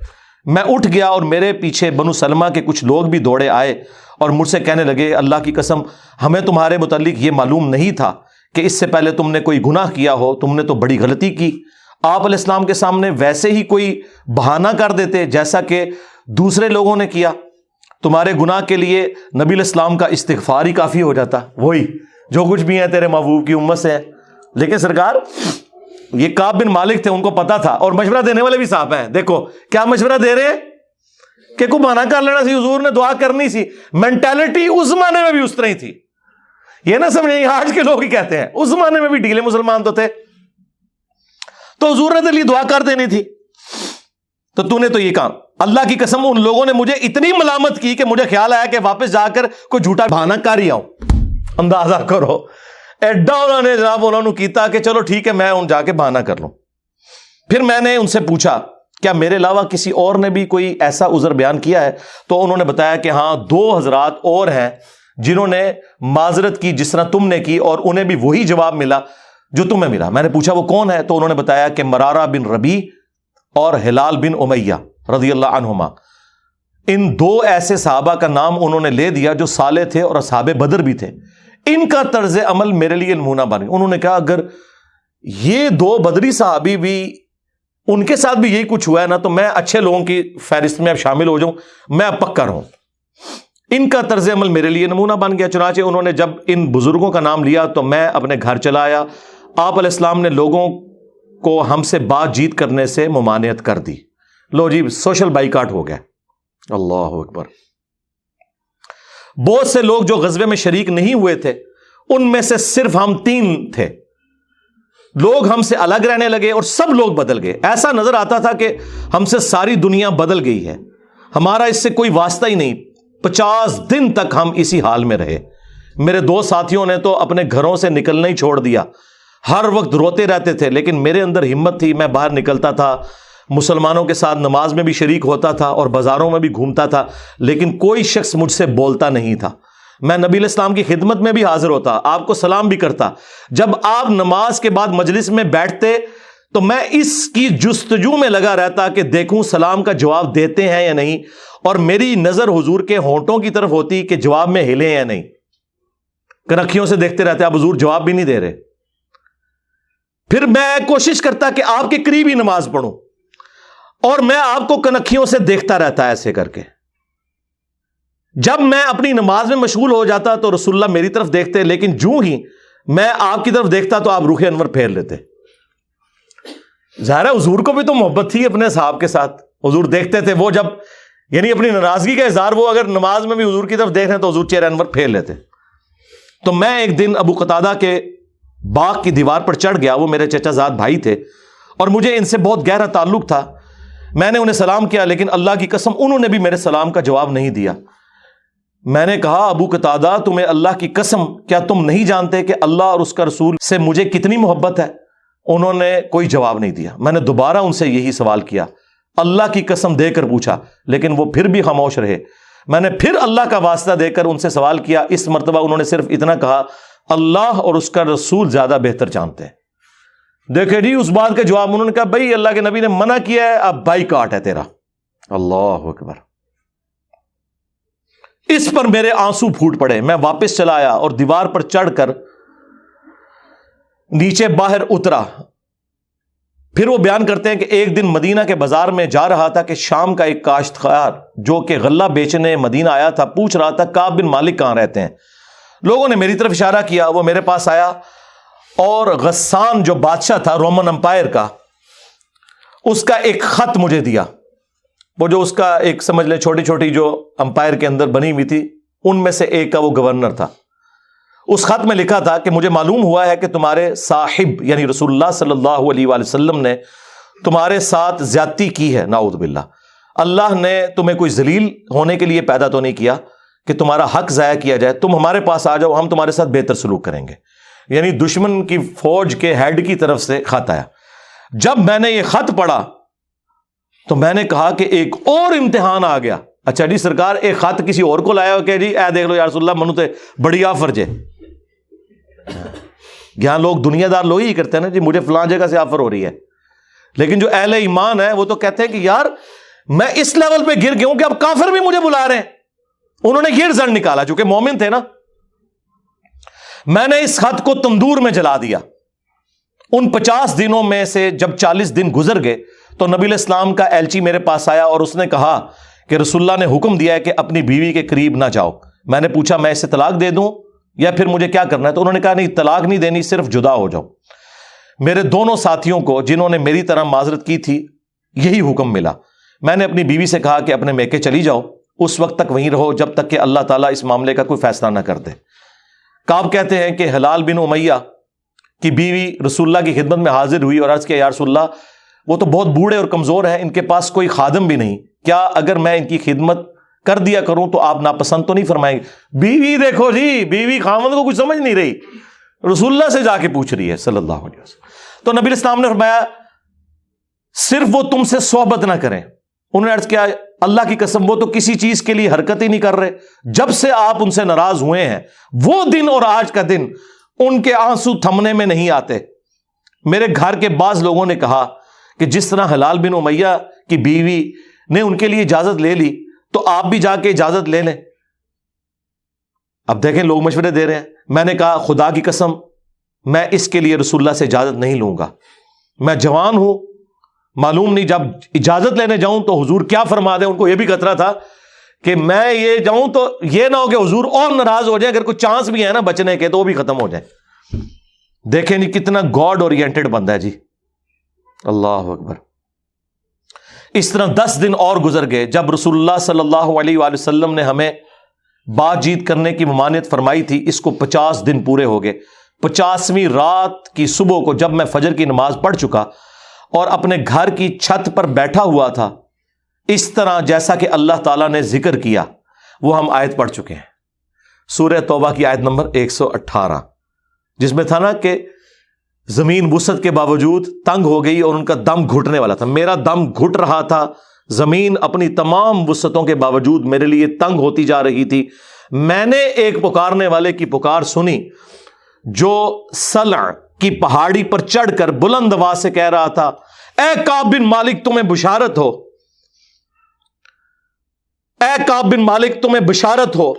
میں اٹھ گیا اور میرے پیچھے بنو سلمہ کے کچھ لوگ بھی دوڑے آئے اور مجھ سے کہنے لگے، اللہ کی قسم، ہمیں تمہارے متعلق یہ معلوم نہیں تھا کہ اس سے پہلے تم نے کوئی گناہ کیا ہو، تم نے تو بڑی غلطی کی۔ آپ علیہ السلام کے سامنے ویسے ہی کوئی بہانہ کر دیتے جیسا کہ دوسرے لوگوں نے کیا، تمہارے گناہ کے لیے نبی الاسلام کا استغفار ہی کافی ہو جاتا۔ وہی جو کچھ بھی ہے تیرے محبوب کی امت سے ہے لیکن سرکار، یہ کاب بن مالک تھے، ان کو پتا تھا اور مشورہ دینے والے بھی صاحب ہیں۔ دیکھو، کیا مشورہ دے رہے ہیں؟ کہ کو مانا کر لینا سی، حضور نے دعا کرنی سی۔ مینٹلٹی اس زمانے میں بھی اس طرح ہی تھی۔ یہ نہ سمجھے آج کے لوگ ہی کہتے ہیں، اس زمانے میں بھی ڈھیلے مسلمان تو تھے۔ تو حضور نے لیے دعا کر دینی تھی۔ تو تو نے تو یہ کام اللہ کی قسم، ان لوگوں نے مجھے اتنی ملامت کی کہ مجھے خیال آیا کہ واپس جا کر کوئی جھوٹا بہانا کر ہی آؤں۔ اندازہ کرو، ایڈا انہوں نے جناب انہوں نے کیتا کہ چلو ٹھیک ہے، میں ان جا کے بہانا کر لوں۔ پھر میں نے ان سے پوچھا، کیا میرے علاوہ کسی اور نے بھی کوئی ایسا عذر بیان کیا ہے؟ تو انہوں نے بتایا کہ ہاں دو حضرات اور ہیں جنہوں نے معذرت کی جس طرح تم نے کی اور انہیں بھی وہی جواب ملا۔ جو تمہیں ملا۔ میں نے پوچھا، وہ کون ہے؟ تو انہوں نے بتایا کہ مرارا بن ربی اور ہلال بن امیہ رضی اللہ عنہما۔ ان دو ایسے صحابہ کا نام انہوں نے لے دیا جو سالے تھے اور صحاب بدر بھی تھے۔ ان کا طرز عمل میرے لیے نمونہ بن انہوں نے کہا، اگر یہ دو بدری صحابی بھی، ان کے ساتھ بھی یہی کچھ ہوا ہے نا، تو میں اچھے لوگوں کی فہرست میں اب شامل ہو جاؤں، میں اب پکا رہوں۔ ان کا طرز عمل میرے لیے نمونہ بن گیا۔ چنانچہ انہوں نے جب ان بزرگوں کا نام لیا، تو میں اپنے گھر چلا آیا۔ آپ علیہ السلام نے لوگوں کو ہم سے بات جیت کرنے سے ممانعت کر دی۔ لو جی سوشل بائی کاٹ ہو گیا۔ اللہ اکبر۔ بہت سے لوگ جو غزبے میں شریک نہیں ہوئے تھے، ان میں سے صرف ہم تین تھے۔ لوگ ہم سے الگ رہنے لگے اور سب لوگ بدل گئے۔ ایسا نظر آتا تھا کہ ہم سے ساری دنیا بدل گئی ہے۔ ہمارا اس سے کوئی واسطہ ہی نہیں۔ پچاس دن تک ہم اسی حال میں رہے۔ میرے دو ساتھیوں نے تو اپنے گھروں سے نکلنا ہی چھوڑ دیا۔ ہر وقت روتے رہتے تھے، لیکن میرے اندر ہمت تھی، میں باہر نکلتا تھا، مسلمانوں کے ساتھ نماز میں بھی شریک ہوتا تھا اور بازاروں میں بھی گھومتا تھا، لیکن کوئی شخص مجھ سے بولتا نہیں تھا۔ میں نبی الاسلام کی خدمت میں بھی حاضر ہوتا، آپ کو سلام بھی کرتا۔ جب آپ نماز کے بعد مجلس میں بیٹھتے، تو میں اس کی جستجو میں لگا رہتا کہ دیکھوں سلام کا جواب دیتے ہیں یا نہیں، اور میری نظر حضور کے ہونٹوں کی طرف ہوتی کہ جواب میں ہلے یا نہیں۔ کنکھیوں سے دیکھتے رہتے آپ حضور جواب بھی نہیں دے رہے۔ پھر میں کوشش کرتا کہ آپ کے قریب ہی نماز پڑھوں اور میں آپ کو کنکھیوں سے دیکھتا رہتا ایسے کر کے۔ جب میں اپنی نماز میں مشغول ہو جاتا تو رسول اللہ میری طرف دیکھتے، لیکن جو ہی میں آپ کی طرف دیکھتا تو آپ روح انور پھیر لیتے۔ ظاہر حضور کو بھی تو محبت تھی اپنے صاحب کے ساتھ۔ حضور دیکھتے تھے وہ جب یعنی اپنی ناراضگی کا اظہار، وہ اگر نماز میں بھی حضور کی طرف دیکھ رہے تو حضور چہرے انور پھیر لیتے۔ تو میں ایک دن ابو قطادہ کے باغ کی دیوار پر چڑھ گیا، وہ میرے چچا زاد بھائی تھے اور مجھے ان سے بہت گہرا تعلق تھا۔ میں نے انہیں سلام کیا، لیکن اللہ کی قسم انہوں نے بھی میرے سلام کا جواب نہیں دیا۔ میں نے کہا، ابو قطادہ تمہیں اللہ کی قسم، کیا تم نہیں جانتے کہ اللہ اور اس کا رسول سے مجھے کتنی محبت ہے؟ انہوں نے کوئی جواب نہیں دیا۔ میں نے دوبارہ ان سے یہی سوال کیا۔ اللہ کی قسم دے کر پوچھا، لیکن وہ پھر بھی خاموش رہے۔ میں نے پھر اللہ کا واسطہ دے کر ان سے سوال کیا۔ اس مرتبہ انہوں نے صرف اتنا کہا اللہ اور اس کا رسول زیادہ بہتر جانتے ہیں۔ دیکھے جی اس بات کا جواب انہوں نے کہا، بھائی، اللہ کے نبی نے منع کیا ہے، اب بائی کاٹ ہے تیرا۔ اللہ اکبر۔ اس پر میرے آنسو پھوٹ پڑے، میں واپس چلا آیا اور دیوار پر چڑھ کر نیچے باہر اترا۔ پھر وہ بیان کرتے ہیں کہ ایک دن مدینہ کے بازار میں جا رہا تھا کہ شام کا ایک کاشتکار جو کہ غلہ بیچنے مدینہ آیا تھا، پوچھ رہا تھا کاب بن مالک کہاں رہتے ہیں؟ لوگوں نے میری طرف اشارہ کیا، وہ میرے پاس آیا اور غسان جو بادشاہ تھا رومن امپائر کا، اس کا ایک خط مجھے دیا۔ وہ جو اس کا ایک، سمجھ لے چھوٹی چھوٹی جو امپائر کے اندر بنی ہوئی تھی، ان میں سے ایک کا وہ گورنر تھا۔ اس خط میں لکھا تھا کہ مجھے معلوم ہوا ہے کہ تمہارے صاحب یعنی رسول اللہ صلی اللہ علیہ وسلم نے تمہارے ساتھ زیادتی کی ہے ناؤد باللہ۔ اللہ نے تمہیں کوئی ذلیل ہونے کے لیے پیدا تو نہیں کیا کہ تمہارا حق ضائع کیا جائے، تم ہمارے پاس آ جاؤ، ہم تمہارے ساتھ بہتر سلوک کریں گے۔ یعنی دشمن کی فوج کے ہیڈ کی طرف سے خط آیا۔ جب میں نے یہ خط پڑھا، تو میں نے کہا کہ ایک اور امتحان آ گیا۔ اچھا جی سرکار، ایک خط کسی اور کو لایا کہ جی اے دیکھ لو یار اللہ، منو تے بڑی آفر جے۔ یہاں لوگ دنیا دار لوگ ہی کرتے ہیں نا جی مجھے فلاں جگہ سے آفر ہو رہی ہے۔ لیکن جو اہل ایمان ہے وہ تو کہتے ہیں کہ یار، میں اس لیول پہ گر گیا ہوں کہ اب کافر بھی مجھے بلا رہے ہیں۔ انہوں نے یہ رزلٹ نکالا چونکہ مومن تھے نا۔ میں نے اس خط کو تندور میں جلا دیا۔ ان پچاس دنوں میں سے جب چالیس دن گزر گئے، تو نبی اسلام کا ایلچی میرے پاس آیا اور اس نے کہا کہ رسول اللہ نے حکم دیا ہے کہ اپنی بیوی کے قریب نہ جاؤ۔ میں نے پوچھا، میں اسے طلاق دے دوں یا پھر مجھے کیا کرنا ہے؟ تو انہوں نے کہا، نہیں، طلاق نہیں دینی، صرف جدا ہو جاؤ۔ میرے دونوں ساتھیوں کو جنہوں نے میری طرح معذرت کی تھی، یہی حکم ملا۔ میں نے اپنی بیوی سے کہا کہ اپنے میکے چلی جاؤ۔ اس وقت تک وہیں رہو جب تک کہ اللہ تعالیٰ اس معاملے کا کوئی فیصلہ نہ کر دے۔ کاب کہتے ہیں کہ حلال بن امیہ کی بیوی رسول اللہ کی خدمت میں حاضر ہوئی اور عرض کیا، یا رسول اللہ، وہ تو بہت بوڑھے اور کمزور ہیں، ان کے پاس کوئی خادم بھی نہیں۔ کیا اگر میں ان کی خدمت کر دیا کروں تو آپ ناپسند تو نہیں فرمائیں گے؟ بیوی دیکھو جی بیوی خامد کو کچھ سمجھ نہیں رہی۔ رسول اللہ سے جا کے پوچھ رہی ہے صلی اللہ علیہ وسلم۔ تو نبی اسلام نے فرمایا، صرف وہ تم سے صحبت نہ کریں۔ انہوں نے عرض کیا اللہ کی قسم، وہ تو کسی چیز کے لیے حرکت ہی نہیں کر رہے۔ جب سے آپ ان سے ناراض ہوئے ہیں، وہ دن اور آج کا دن ان کے آنسو تھمنے میں نہیں آتے۔ میرے گھر کے بعض لوگوں نے کہا کہ جس طرح حلال بن امیہ کی بیوی نے ان کے لیے اجازت لے لی، تو آپ بھی جا کے اجازت لے لیں۔ اب دیکھیں، لوگ مشورے دے رہے ہیں۔ میں نے کہا، خدا کی قسم، میں اس کے لیے رسول اللہ سے اجازت نہیں لوں گا۔ میں جوان ہوں معلوم نہیں، جب اجازت لینے جاؤں تو حضور کیا فرما دیں؟ ان کو یہ بھی خطرہ تھا کہ میں یہ جاؤں تو یہ نہ ہو کہ حضور اور ناراض ہو جائے اگر کوئی چانس بھی ہے نا بچنے کے تو وہ بھی ختم ہو جائے دیکھیں نہیں کتنا گاڈ اورینٹیڈ بندہ ہے جی۔ اللہ اکبر۔ اس طرح دس دن اور گزر گئے، جب رسول اللہ صلی اللہ علیہ وآلہ وسلم نے ہمیں بات چیت کرنے کی ممانعت فرمائی تھی، اس کو پچاس دن پورے ہو گئے۔ پچاسویں رات کی صبح کو جب میں فجر کی نماز پڑھ چکا اور اپنے گھر کی چھت پر بیٹھا ہوا تھا۔ اس طرح جیسا کہ اللہ تعالیٰ نے ذکر کیا، وہ ہم آیت پڑھ چکے ہیں۔ سورہ توبہ کی آیت نمبر ایک سو اٹھارہ، جس میں تھا نا کہ زمین وسط کے باوجود تنگ ہو گئی اور ان کا دم گھٹنے والا تھا۔ میرا دم گھٹ رہا تھا، زمین اپنی تمام وسطوں کے باوجود میرے لیے تنگ ہوتی جا رہی تھی۔ میں نے ایک پکارنے والے کی پکار سنی، جو سلع کی پہاڑی پر چڑھ کر بلند آواز سے کہہ رہا تھا، اے کاب بن مالک، تمہیں بشارت ہو۔ اے کاب بن مالک، تمہیں بشارت ہو۔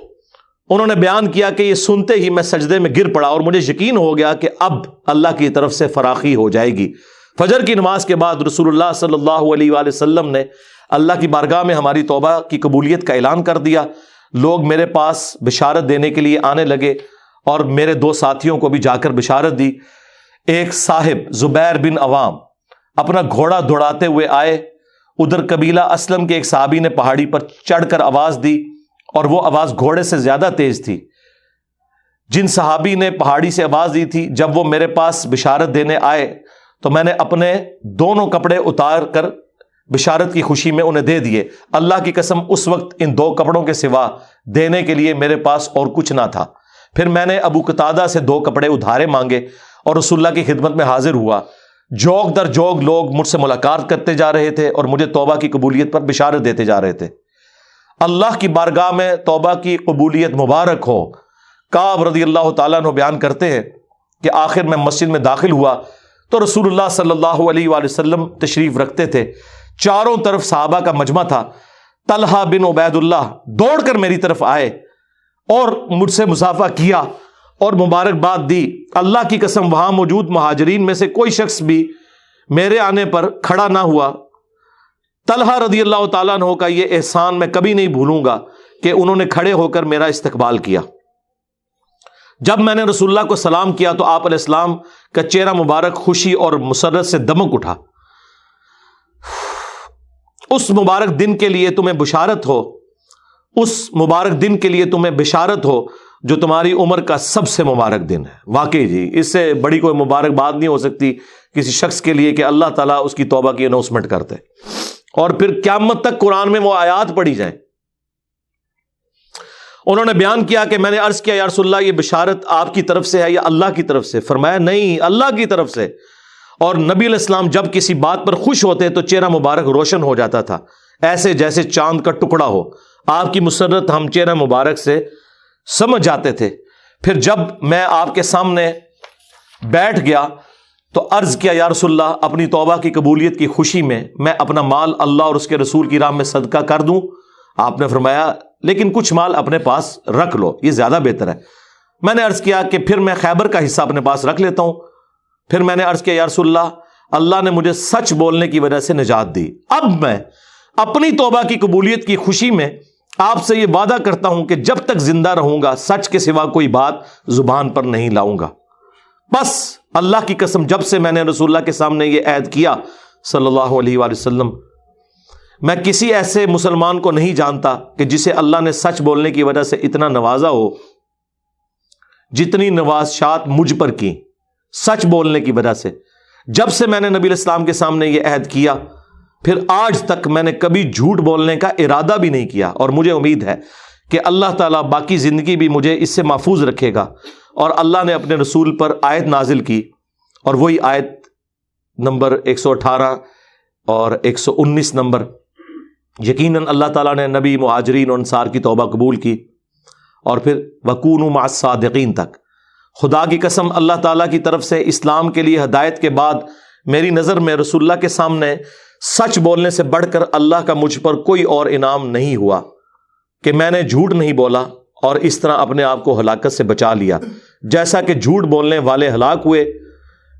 انہوں نے بیان کیا کہ یہ سنتے ہی میں سجدے میں گر پڑا اور مجھے یقین ہو گیا کہ اب اللہ کی طرف سے فراخی ہو جائے گی۔ فجر کی نماز کے بعد رسول اللہ صلی اللہ علیہ وآلہ وسلم نے اللہ کی بارگاہ میں ہماری توبہ کی قبولیت کا اعلان کر دیا۔ لوگ میرے پاس بشارت دینے کے لیے آنے لگے اور میرے دو ساتھیوں کو بھی جا کر بشارت دی۔ ایک صاحب زبیر بن عوام اپنا گھوڑا دوڑاتے ہوئے آئے۔ ادھر قبیلہ اسلم کے ایک صحابی نے پہاڑی پر چڑھ کر آواز دی اور وہ آواز گھوڑے سے زیادہ تیز تھی۔ جن صحابی نے پہاڑی سے آواز دی تھی، جب وہ میرے پاس بشارت دینے آئے تو میں نے اپنے دونوں کپڑے اتار کر بشارت کی خوشی میں انہیں دے دیے۔ اللہ کی قسم اس وقت ان دو کپڑوں کے سوا دینے کے لیے میرے پاس اور کچھ نہ تھا۔ پھر میں نے ابو قطادہ سے دو کپڑے ادھارے مانگے۔ اور رسول اللہ کی خدمت میں حاضر ہوا۔ جوگ در جوگ لوگ مجھ سے ملاقات کرتے جا رہے تھے اور مجھے توبہ کی قبولیت پر بشارت دیتے جا رہے تھے۔ اللہ کی بارگاہ میں توبہ کی قبولیت مبارک ہو۔ کاب رضی اللہ تعالیٰ نے بیان کرتے ہیں کہ آخر میں مسجد میں داخل ہوا تو رسول اللہ صلی اللہ علیہ وآلہ وسلم تشریف رکھتے تھے۔ چاروں طرف صحابہ کا مجمع تھا۔ طلحہ بن عبید اللہ دوڑ کر میری طرف آئے اور مجھ سے مسافہ کیا اور مبارکباد دی۔ اللہ کی قسم وہاں موجود مہاجرین میں سے کوئی شخص بھی میرے آنے پر کھڑا نہ ہوا۔ طلحہ رضی اللہ تعالیٰ عنہ کا یہ احسان میں کبھی نہیں بھولوں گا کہ انہوں نے کھڑے ہو کر میرا استقبال کیا۔ جب میں نے رسول اللہ کو سلام کیا تو آپ علیہ السلام کا چہرہ مبارک، خوشی اور مسرت سے دمک اٹھا۔ اس مبارک دن کے لیے تمہیں بشارت ہو۔ اس مبارک دن کے لیے تمہیں بشارت ہو۔ جو تمہاری عمر کا سب سے مبارک دن ہے۔ واقعی جی اس سے بڑی کوئی مبارک بات نہیں ہو سکتی کسی شخص کے لیے کہ اللہ تعالیٰ اس کی توبہ کی اناؤنسمنٹ کرتے۔ اور پھر قیامت تک قرآن میں وہ آیات پڑھی جائیں۔ انہوں نے بیان کیا کہ میں نے عرض کیا، یا رسول اللہ، یہ بشارت آپ کی طرف سے ہے یا اللہ کی طرف سے؟ فرمایا، نہیں، اللہ کی طرف سے۔ اور نبی علیہ السلام جب کسی بات پر خوش ہوتے تو چہرہ مبارک روشن ہو جاتا تھا۔ ایسے جیسے چاند کا ٹکڑا ہو۔ آپ کی مسرت ہم چہرہ مبارک سے سمجھ جاتے تھے۔ پھر جب میں آپ کے سامنے بیٹھ گیا تو عرض کیا، یا رسول اللہ، اپنی توبہ کی قبولیت کی خوشی میں میں اپنا مال اللہ اور اس کے رسول کی راہ میں صدقہ کر دوں۔ آپ نے فرمایا، لیکن کچھ مال اپنے پاس رکھ لو، یہ زیادہ بہتر ہے۔ میں نے عرض کیا کہ پھر میں خیبر کا حصہ اپنے پاس رکھ لیتا ہوں۔ پھر میں نے عرض کیا، یا رسول اللہ اللہ نے مجھے سچ بولنے کی وجہ سے نجات دی۔ اب میں اپنی توبہ کی قبولیت کی خوشی میں آپ سے یہ وعدہ کرتا ہوں کہ جب تک زندہ رہوں گا، سچ کے سوا کوئی بات زبان پر نہیں لاؤں گا۔ بس اللہ کی قسم، جب سے میں نے رسول اللہ کے سامنے یہ عید کیا صلی اللہ علیہ وآلہ وسلم، میں کسی ایسے مسلمان کو نہیں جانتا کہ جسے اللہ نے سچ بولنے کی وجہ سے اتنا نوازا ہو، جتنی نوازشات مجھ پر کی سچ بولنے کی وجہ سے۔ جب سے میں نے نبی الاسلام کے سامنے یہ عہد کیا پھر آج تک میں نے کبھی جھوٹ بولنے کا ارادہ بھی نہیں کیا اور مجھے امید ہے کہ اللہ تعالیٰ باقی زندگی بھی مجھے اس سے محفوظ رکھے گا اور اللہ نے اپنے رسول پر آیت نازل کی اور وہی آیت نمبر ایک سو اٹھارہ اور ایک سو انیس نمبر یقیناً اللہ تعالیٰ نے نبی مہاجرین انصار کی توبہ قبول کی اور پھر وکون صادقین تک۔ خدا کی قسم اللہ تعالیٰ کی طرف سے اسلام کے لیے ہدایت کے بعد میری نظر میں رسول اللہ کے سامنے سچ بولنے سے بڑھ کر اللہ کا مجھ پر کوئی اور انعام نہیں ہوا کہ میں نے جھوٹ نہیں بولا اور اس طرح اپنے آپ کو ہلاکت سے بچا لیا۔ جیسا کہ جھوٹ بولنے والے ہلاک ہوئے،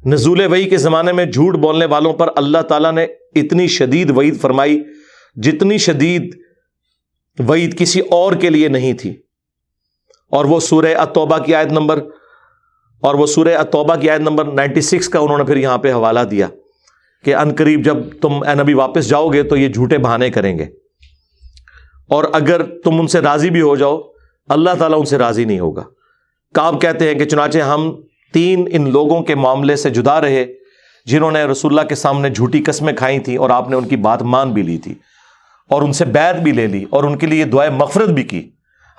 نزول وئی کے زمانے میں جھوٹ بولنے والوں پر اللہ تعالیٰ نے اتنی شدید وعید فرمائی جتنی شدید وعید کسی اور کے لیے نہیں تھی۔ اور وہ سورہ اتوبہ کی آیت نمبر، اور وہ سورہ اتوبہ کی آیت نمبر نائنٹی سکس کا انہوں نے پھر یہاں پہ حوالہ دیا۔ کہ ان قریب جب تم اے نبی واپس جاؤ گے تو یہ جھوٹے بہانے کریں گے۔ اور اگر تم ان سے راضی بھی ہو جاؤ، اللہ تعالیٰ ان سے راضی نہیں ہوگا۔ کاب کہتے ہیں کہ چنانچہ ہم تین ان لوگوں کے معاملے سے جدا رہے جنہوں نے رسول اللہ کے سامنے جھوٹی قسمیں کھائی تھیں اور آپ نے ان کی بات مان بھی لی تھی اور ان سے بیت بھی لے لی اور ان کے لیے دعائیں مفرت بھی کی۔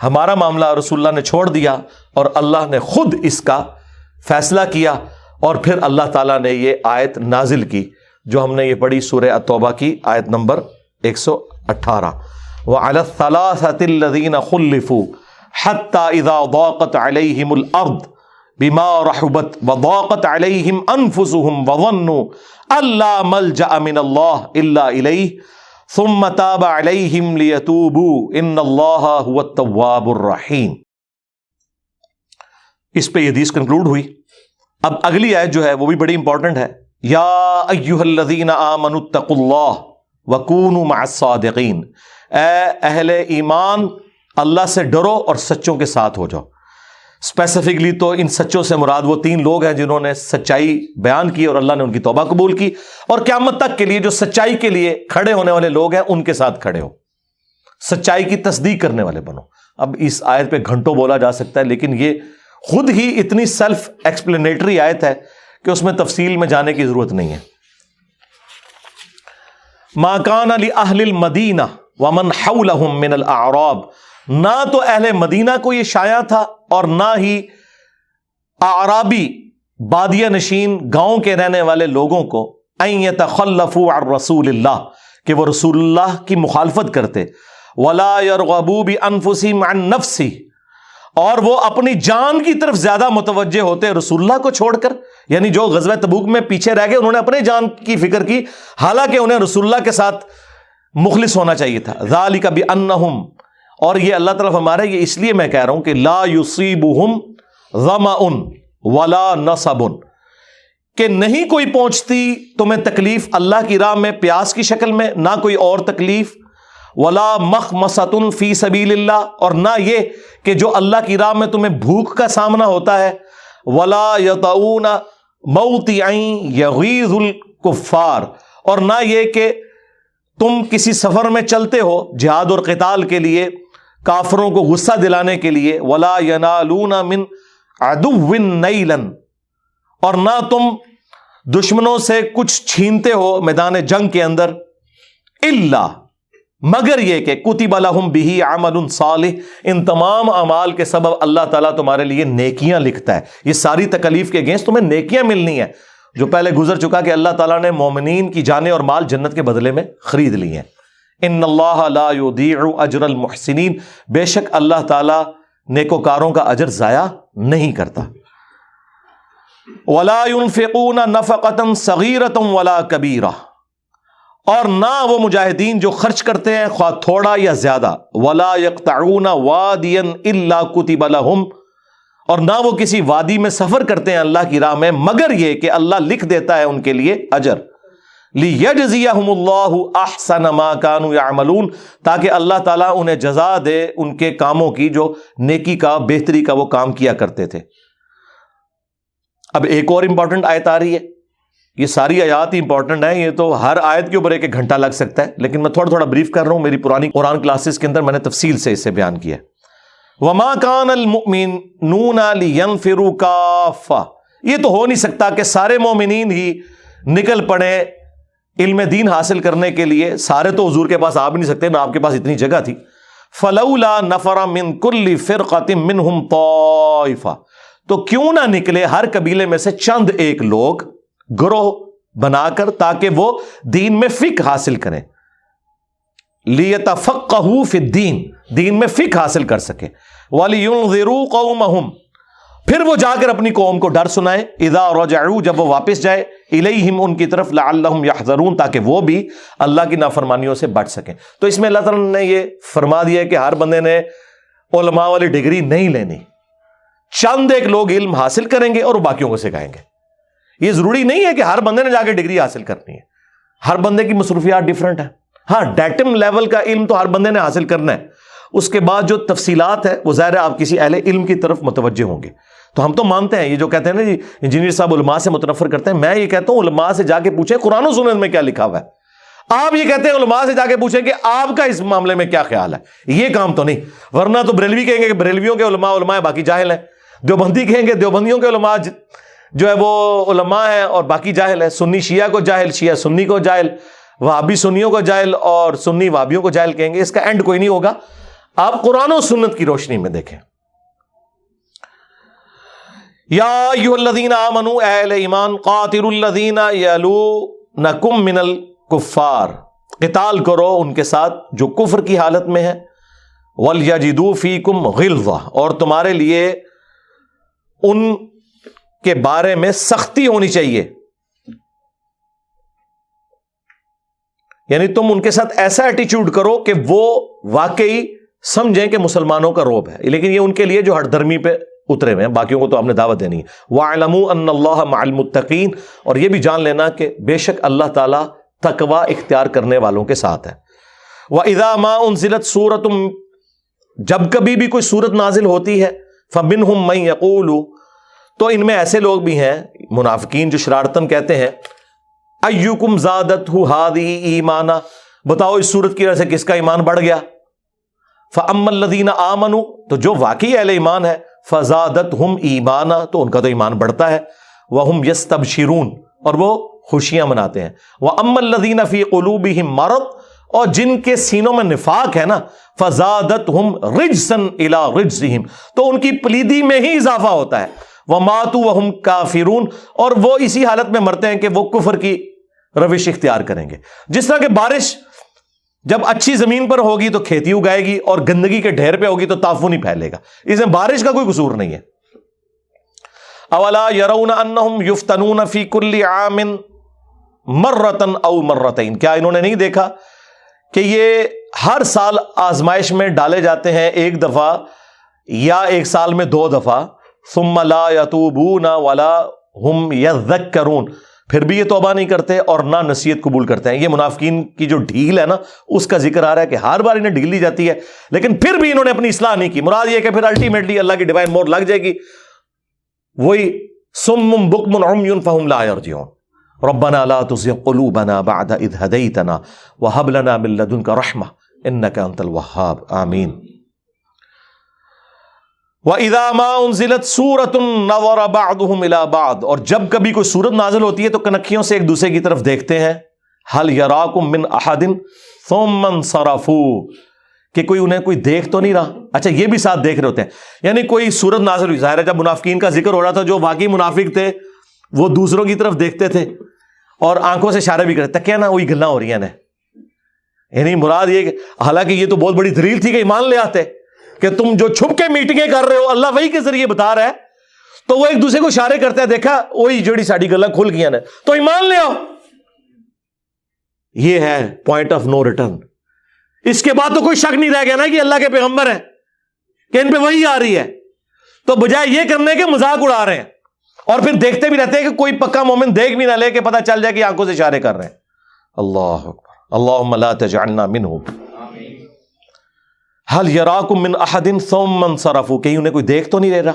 ہمارا معاملہ رسول اللہ نے چھوڑ دیا اور اللہ نے خود اس کا فیصلہ کیا اور پھر اللہ تعالیٰ نے یہ آیت نازل کی۔ جو ہم نے یہ پڑھی سورہ اتوبہ کی آیت نمبر ایک سو اٹھارہ۔ وہ الدین خلفو حتى اذا ضاقت عليهم الارض بما رحبت وضاقت عليهم انفسهم وظنوا الا ملجا من الله الا اليه ثم تاب عليهم ليتوبوا ان الله هو التواب الرحيم۔ اس پہ یہ حدیث کنکلوڈ ہوئی۔ اب اگلی آیت جو ہے وہ بھی بڑی امپورٹنٹ ہے۔ یا ایوہ الذین آمنوا اتقوا اللہ وکونوا مع الصادقین۔ اے اہل ایمان، اللہ سے ڈرو اور سچوں کے ساتھ ہو جاؤ۔ اسپیسیفکلی تو ان سچوں سے مراد وہ تین لوگ ہیں جنہوں نے سچائی بیان کی اور اللہ نے ان کی توبہ قبول کی۔ اور قیامت تک کے لیے جو سچائی کے لیے کھڑے ہونے والے لوگ ہیں، ان کے ساتھ کھڑے ہو۔ سچائی کی تصدیق کرنے والے بنو۔ اب اس آیت پہ گھنٹوں بولا جا سکتا ہے، لیکن یہ خود ہی اتنی سیلف ایکسپلینیٹری آیت ہے کہ اس میں تفصیل میں جانے کی ضرورت نہیں ہے۔ ماکان علی اہل المدینہ ومن حولہم من الاعراب نہ تو اہل مدینہ کو یہ شایا تھا اور نہ ہی آرابی بادیا نشین گاؤں کے رہنے والے لوگوں کو۔ تخلف رسول اللہ کہ وہ رسول اللہ کی مخالفت کرتے۔ ولا بھی انفسی نفسی اور وہ اپنی جان کی طرف زیادہ متوجہ ہوتے رسول اللہ کو چھوڑ کر۔ یعنی جو غزوہ تبوک میں پیچھے رہ گئے، انہوں نے اپنے جان کی فکر کی۔ حالانکہ انہیں رسول اللہ کے ساتھ مخلص ہونا چاہیے تھا۔ ذالک بھی اور یہ اللہ تعالیٰ ہمارا یہ اس لیے میں کہہ رہا ہوں کہ لا یوسیب غما ان ولا نصب کہ نہیں کوئی پہنچتی تمہیں تکلیف اللہ کی راہ میں، پیاس کی شکل میں، نہ کوئی اور تکلیف۔ ولا مخ مسن فی سبیل اللہ اور نہ یہ کہ جو اللہ کی راہ میں تمہیں بھوک کا سامنا ہوتا ہے۔ ولا یتعون موتی یغیظ الکفار۔ اور نہ یہ کہ تم کسی سفر میں چلتے ہو جہاد اور قتال کے لیے، کافروں کو غصہ دلانے کے لیے، ولا من ادو نیلن۔ اور نہ تم دشمنوں سے کچھ چھینتے ہو میدان جنگ کے اندر اللہ مگر یہ کہ کتب الحم بھی عمل صالح، ان تمام اعمال کے سبب اللہ تعالیٰ تمہارے لیے نیکیاں لکھتا ہے۔ یہ ساری تکلیف کے اگینسٹ تمہیں نیکیاں ملنی ہے جو پہلے گزر چکا کہ اللہ تعالیٰ نے مومنین کی جانے اور مال جنت کے بدلے میں خرید لی ہیں۔ ان اللہ لا يضيع اجر المحسنین۔ بے شک اللہ تعالیٰ نیکوکاروں کا اجر ضائع نہیں کرتا۔ ولا ينفقون نفقتا صغيرة ولا كبيرة۔ اور نہ وہ مجاہدین جو خرچ کرتے ہیں، خواہ تھوڑا یا زیادہ۔ ولا يقطعون واديا الا كتب لهم۔ اور نہ وہ کسی وادی میں سفر کرتے ہیں اللہ کی راہ میں، مگر یہ کہ اللہ لکھ دیتا ہے ان کے لیے اجر۔ لیجزیہم اللہ احسن ما کانوا یعملون تاکہ اللہ تعالیٰ انہیں جزا دے ان کے کاموں کی جو نیکی کا، بہتری کا وہ کام کیا کرتے تھے۔ اب ایک اور امپورٹنٹ آیت آ رہی ہے۔ یہ ساری آیات ہی امپورٹنٹ ہیں، یہ تو ہر آیت کے اوپر ایک ایک گھنٹہ لگ سکتا ہے، لیکن میں تھوڑا تھوڑا بریف کر رہا ہوں، میری پرانی قرآن کلاسز کے اندر میں نے تفصیل سے اسے بیان کیا وما کان المؤمنون لینفروا کافہ یہ تو ہو نہیں سکتا کہ سارے مومنین ہی نکل پڑے علم دین حاصل کرنے کے لیے۔ سارے تو حضور کے پاس آ بھی نہیں سکتے، نہ آپ کے پاس اتنی جگہ تھی۔ فلولا نفر من کل فرقت منہم طائفہ تو کیوں نہ نکلے ہر قبیلے میں سے چند ایک لوگ گروہ بنا کر تاکہ وہ دین میں فک حاصل کریں۔ لیتفقہو فی الدین دین میں فک حاصل کر سکے وَلِيُنذِرُوا قَوْمَهُمْ۔ پھر وہ جا کر اپنی قوم کو ڈر سنائے اذا رجعوا، جب وہ واپس جائے الیہم ان کی طرف لعلہم یحذرون تاکہ وہ بھی اللہ کی نافرمانیوں سے بچ سکیں۔ تو اس میں اللہ تعالیٰ نے یہ فرما دیا کہ ہر بندے نے علماء والی ڈگری نہیں لینی۔ چند ایک لوگ علم حاصل کریں گے اور باقیوں کو سکھائیں گے۔ یہ ضروری نہیں ہے کہ ہر بندے نے جا کے ڈگری حاصل کرنی ہے۔ ہر بندے کی مصروفیات ڈفرنٹ ہے ہاں ڈیٹم لیول کا علم تو ہر بندے نے حاصل کرنا ہے۔ اس کے بعد جو تفصیلات ہے وہ ظاہر ہے آپ کسی اہل علم کی طرف متوجہ ہوں گے۔ تو ہم تو مانتے ہیں، یہ جو کہتے ہیں نا جی انجینئر صاحب علماء سے متنفر کرتے ہیں۔ میں یہ کہتا ہوں، علماء سے جا کے پوچھیں قرآن و سنت میں کیا لکھا ہوا ہے۔ آپ یہ کہتے ہیں، علماء سے جا کے پوچھیں کہ آپ کا اس معاملے میں کیا خیال ہے۔ یہ کام تو نہیں۔ ورنہ تو بریلوی کہیں گے کہ بریلویوں کے علماء علماء باقی جاہل ہیں۔ دیوبندی کہیں گے، دیوبندیوں کے علماء جو ہے وہ علماء ہیں اور باقی جاہل ہے سنی شیعہ کو جاہل، شیعہ سنی کو جاہل وابی سنیوں کو جاہل اور سنی وابیوں کو جاہل کہیں گے۔ اس کا اینڈ کوئی نہیں ہوگا۔ آپ قرآن و سنت کی روشنی میں دیکھیں۔ یا الذین آمنو اہل ایمان قاتل الذین یلونکم من الکفار۔ قتال کرو ان کے ساتھ جو کفر کی حالت میں ہے ولیجدو فیکم غلظہ۔ اور تمہارے لیے ان کے بارے میں سختی ہونی چاہیے۔ یعنی تم ان کے ساتھ ایسا ایٹیچیوڈ کرو کہ وہ واقعی سمجھیں کہ مسلمانوں کا روب ہے۔ لیکن یہ ان کے لیے جو ہٹ درمی پہ اترے ہوئے ہیں، باقیوں کو تو آپ نے دعوت دینی ہے۔ وہ علم اللہ المتقین اور یہ بھی جان لینا کہ بے شک اللہ تعالیٰ تقوا اختیار کرنے والوں کے ساتھ ہے۔ وہ اداما ان ضلعت سورت جب کبھی بھی کوئی صورت نازل ہوتی ہے فبن ہم میں یقول تو ان میں ایسے لوگ بھی ہیں، منافقین جو شرارتن کہتے ہیں، ایوکم زادت ہادی ایمانا۔ بتاؤ اس صورت کی وجہ سے کس کا ایمان بڑھ گیا؟ فم الدین آمن تو جو واقعی اہل ایمان ہے فضادت ہم ایمانا، تو ان کا تو ایمان بڑھتا ہے۔ وہ ہم یس تب اور وہ خوشیاں مناتے ہیں۔ وہ ام الدین فی قلوب مرد اور جن کے سینوں میں نفاق ہے نا فضادت ہم رج سن الا رج تو ان کی پلیدی میں ہی اضافہ ہوتا ہے۔ وہ ماتو وہ ہم کافرون۔ اور وہ اسی حالت میں مرتے ہیں کہ وہ کفر کی روش اختیار کریں گے۔ جس طرح کہ بارش جب اچھی زمین پر ہوگی تو کھیتی اگائے گی اور گندگی کے ڈھیر پہ ہوگی تو تافو نہیں پھیلے گا۔ اس میں بارش کا کوئی قصور نہیں ہے۔ اولا یرون انہم یفتنون فی کل عام مرتن او مرتین۔ کیا انہوں نے نہیں دیکھا کہ یہ ہر سال آزمائش میں ڈالے جاتے ہیں ایک دفعہ یا ایک سال میں دو دفعہ؟ ثم لا یتوبون ولا ہم یذکرون پھر بھی یہ توبہ نہیں کرتے اور نہ نصیحت قبول کرتے ہیں۔ یہ منافقین کی جو ڈھیل ہے نا، اس کا ذکر آ رہا ہے کہ ہر بار انہیں ڈھیل دی جاتی ہے۔ لیکن پھر بھی انہوں نے اپنی اصلاح نہیں کی۔ مراد یہ کہ پھر الٹیمیٹلی اللہ کی ڈیوائن مور لگ جائے گی۔ وہی سم بک عمي فهم لا يرجعون۔ ربنا لا تزغ قلوبنا بعد اذ هديتنا وهب لنا من لدنك رحمه انك انت الوهاب۔ امين وہ اداما ضلعت سورت اور جب کبھی کوئی سورت نازل ہوتی ہے تو کنکھیوں سے ایک دوسرے کی طرف دیکھتے ہیں۔ حل یراکم من احدن ثم صرفو کہ کوئی انہیں کوئی دیکھ تو نہیں رہا۔ اچھا یہ بھی ساتھ دیکھ رہے ہوتے ہیں۔ یعنی کوئی صورت نازل ہوئی۔ ظاہر ہے جب منافقین کا ذکر ہو رہا تھا، جو واقعی منافق تھے، وہ دوسروں کی طرف دیکھتے تھے۔ اور آنکھوں سے اشارے بھی کرتے۔ کیا نا، وہی گلا ہو رہی ہیں یعنی مراد یہ کہ، حالانکہ یہ تو بہت بڑی دلیل تھی کہ ایمان لے آتے۔ کہ تم جو چھپ کے میٹنگیں کر رہے ہو، اللہ وہی کے ذریعے بتا رہا ہے۔ تو وہ ایک دوسرے کو اشارے کرتے ہیں دیکھا، وہی جڑی ساڑی گلا کھل گیا نا تو ایمان لے آؤ۔ یہ ہے پوائنٹ آف نو ریٹرن اس کے بعد تو کوئی شک نہیں رہ گیا نا کہ اللہ کے پیغمبر ہے کہ ان پہ وہی آ رہی ہے۔ تو بجائے یہ کرنے کے مذاق اڑا رہے ہیں۔ اور پھر دیکھتے بھی رہتے ہیں کہ کوئی پکا مومن دیکھ بھی نہ لے کہ پتا چل جائے کہ آنکھوں سے اشارے کر رہے ہیں۔ اللہ اللہ لا تجعلنا منہم۔ حل یراکم من احد ثم صرفو کہیں انہیں کوئی دیکھ تو نہیں رہا؟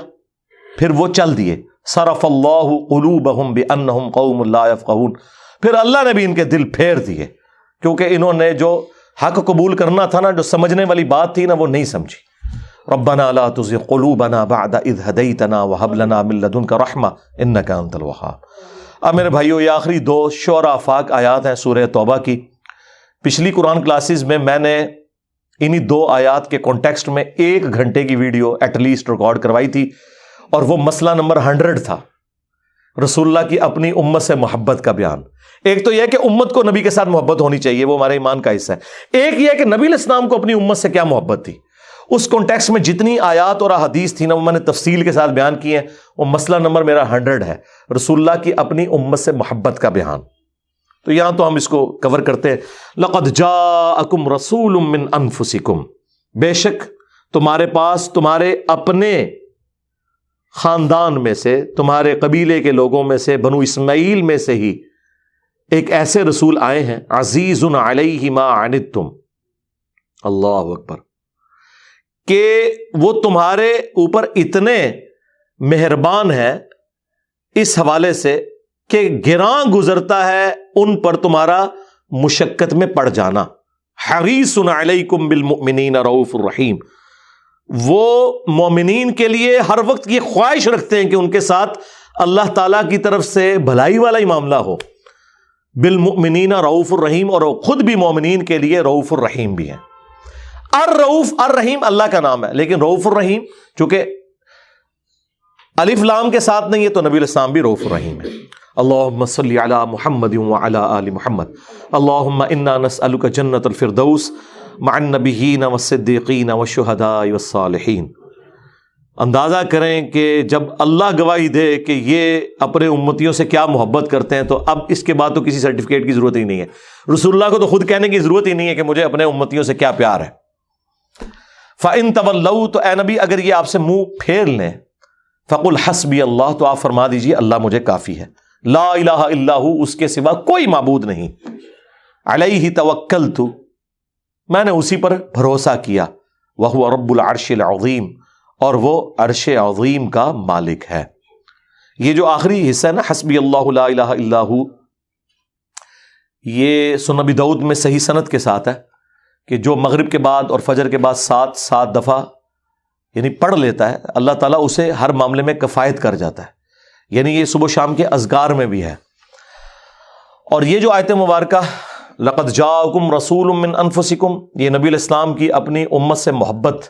پھر وہ چل دیے۔ صرف اللہ قلوبہم بانہم قوم لا يفقہون پھر اللہ نے بھی ان کے دل پھیر دیے۔ کیونکہ انہوں نے جو حق قبول کرنا تھا نا، جو سمجھنے والی بات تھی نا، وہ نہیں سمجھی۔ ربنا لا تزغ قلوبنا بعد اذ هديتنا وهب لنا من لدنك رحمه انك انت الوهاب۔ اب میرے بھائیو، یہ آخری دو شعرا افاق آیات ہیں سورہ توبہ کی۔ پچھلی قرآن کلاسز میں میں نے انہی دو آیات کے کانٹیکسٹ میں ایک گھنٹے کی ویڈیو ایٹ لیسٹ ریکارڈ کروائی تھی اور وہ مسئلہ نمبر ہنڈریڈ تھا۔ رسول اللہ کی اپنی امت سے محبت کا بیان۔ ایک تو یہ کہ امت کو نبی کے ساتھ محبت ہونی چاہیے، وہ ہمارے ایمان کا حصہ ہے۔ ایک یہ کہ نبی الاسلام کو اپنی امت سے کیا محبت تھی؟ اس کانٹیکس میں جتنی آیات اور احادیث تھی نا، وہ میں نے تفصیل کے ساتھ بیان کی ہیں۔ وہ مسئلہ نمبر میرا ہنڈریڈ ہے۔ رسول اللہ کی اپنی امت سے محبت کا بیان۔ تو یہاں تو ہم اس کو کور کرتے ہیں۔ لقد جاءکم رسول من انفسکم۔ بے شک تمہارے پاس تمہارے اپنے خاندان میں سے، تمہارے قبیلے کے لوگوں میں سے، بنو اسماعیل میں سے ہی ایک ایسے رسول آئے ہیں۔ عزیز علیہ ما عنتم۔ اللہ اکبر۔ کہ وہ تمہارے اوپر اتنے مہربان ہیں اس حوالے سے کہ گراں گزرتا ہے ان پر تمہارا مشقت میں پڑ جانا۔ حریص علیکم بالمؤمنین رعوف الرحیم۔ وہ مومنین کے لیے ہر وقت یہ خواہش رکھتے ہیں کہ ان کے ساتھ اللہ تعالی کی طرف سے بھلائی والا ہی معاملہ ہو۔ بالمؤمنین رعوف الرحیم اور خود بھی مومنین کے لیے رعوف الرحیم بھی ہیں۔ الرعوف الرحیم اللہ کا نام ہے، لیکن رعوف الرحیم، چونکہ الف لام کے ساتھ نہیں ہے تو نبی الاسلام بھی رعوف الرحیم ہے اللہم صلی علی محمد وعلی آل محمد. اللہم انا نسألک جنت الفردوس مع النبیین والصدیقین والشہداء والصالحین اندازہ کریں کہ جب اللہ گواہی دے کہ یہ اپنے امتیوں سے کیا محبت کرتے ہیں، تو اب اس کے بعد تو کسی سرٹیفکیٹ کی ضرورت ہی نہیں ہے۔ رسول اللہ کو تو خود کہنے کی ضرورت ہی نہیں ہے کہ مجھے اپنے امتیوں سے کیا پیار ہے۔ فن طول تو اے نبی، اگر یہ آپ سے منہ پھیر لیں فق الحسبی اللہ تو آپ فرما دیجیے اللہ مجھے کافی ہے۔ لا الہ اللہ اس کے سوا کوئی معبود نہیں۔ علیہ توکل تو میں نے اسی پر بھروسہ کیا۔ وہ رب العرش العظیم، اور وہ عرش عظیم کا مالک ہے۔ یہ جو آخری حصہ ہے نا، حسبی اللہ لا الہ اللہ یہ سنبی دعود میں صحیح صنعت کے ساتھ ہے کہ جو مغرب کے بعد اور فجر کے بعد سات سات دفعہ یعنی پڑھ لیتا ہے، اللہ تعالیٰ اسے ہر معاملے میں کفایت کر جاتا ہے۔ یعنی یہ صبح شام کے ازگار میں بھی ہے۔ اور یہ جو آیت مبارکہ لقت جاکم رسول من انفسکم، یہ نبی الاسلام کی اپنی امت سے محبت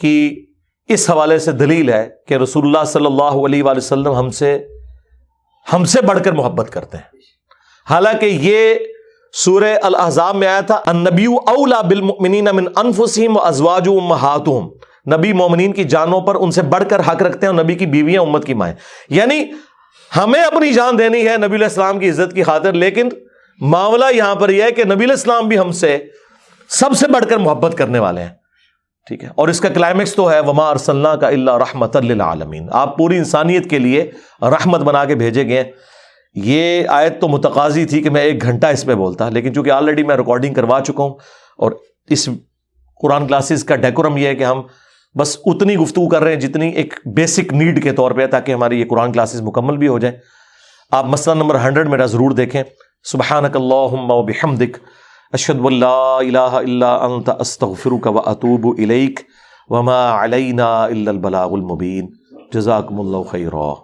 کی اس حوالے سے دلیل ہے کہ رسول اللہ صلی اللہ علیہ وآلہ وسلم ہم سے ہم سے بڑھ کر محبت کرتے ہیں۔ حالانکہ یہ سورہ الحضاب میں آیا تھا النبی اولا بالمؤمنین من انفسہم و ازواج امہاتہم۔ نبی مومنین کی جانوں پر ان سے بڑھ کر حق رکھتے ہیں اور نبی کی بیویاں امت کی مائیں۔ یعنی ہمیں اپنی جان دینی ہے نبی الاسلام کی عزت کی خاطر، لیکن معاملہ یہاں پر یہ ہے کہ نبی الاسلام بھی ہم سے سب سے بڑھ کر محبت کرنے والے ہیں۔ ٹھیک ہے؟ اور اس کا کلائمیکس تو ہے، وما ارسلنا کا اللہ رحمت للعالمین آپ پوری انسانیت کے لیے رحمت بنا کے بھیجے گئے یہ آیت تو متقاضی تھی کہ میں ایک گھنٹہ اس پہ بولتا، لیکن چونکہ آلریڈی میں ریکارڈنگ کروا چکا ہوں اور اس قرآن کلاسز کا ڈیکورم یہ ہے کہ ہم بس اتنی گفتگو کر رہے ہیں جتنی ایک بیسک نیڈ کے طور پہ تاکہ ہماری یہ قرآن کلاسز مکمل بھی ہو جائیں۔ آپ مسئلہ نمبر ہنڈریڈ میرا ضرور دیکھیں۔ سبحانک اللہم و بحمدک۔ اشد اللہ الہ الا انت، استغفرک و اتوب الیک۔ وما علینا الا البلاغ المبین۔ جزاکم اللہ خیرہ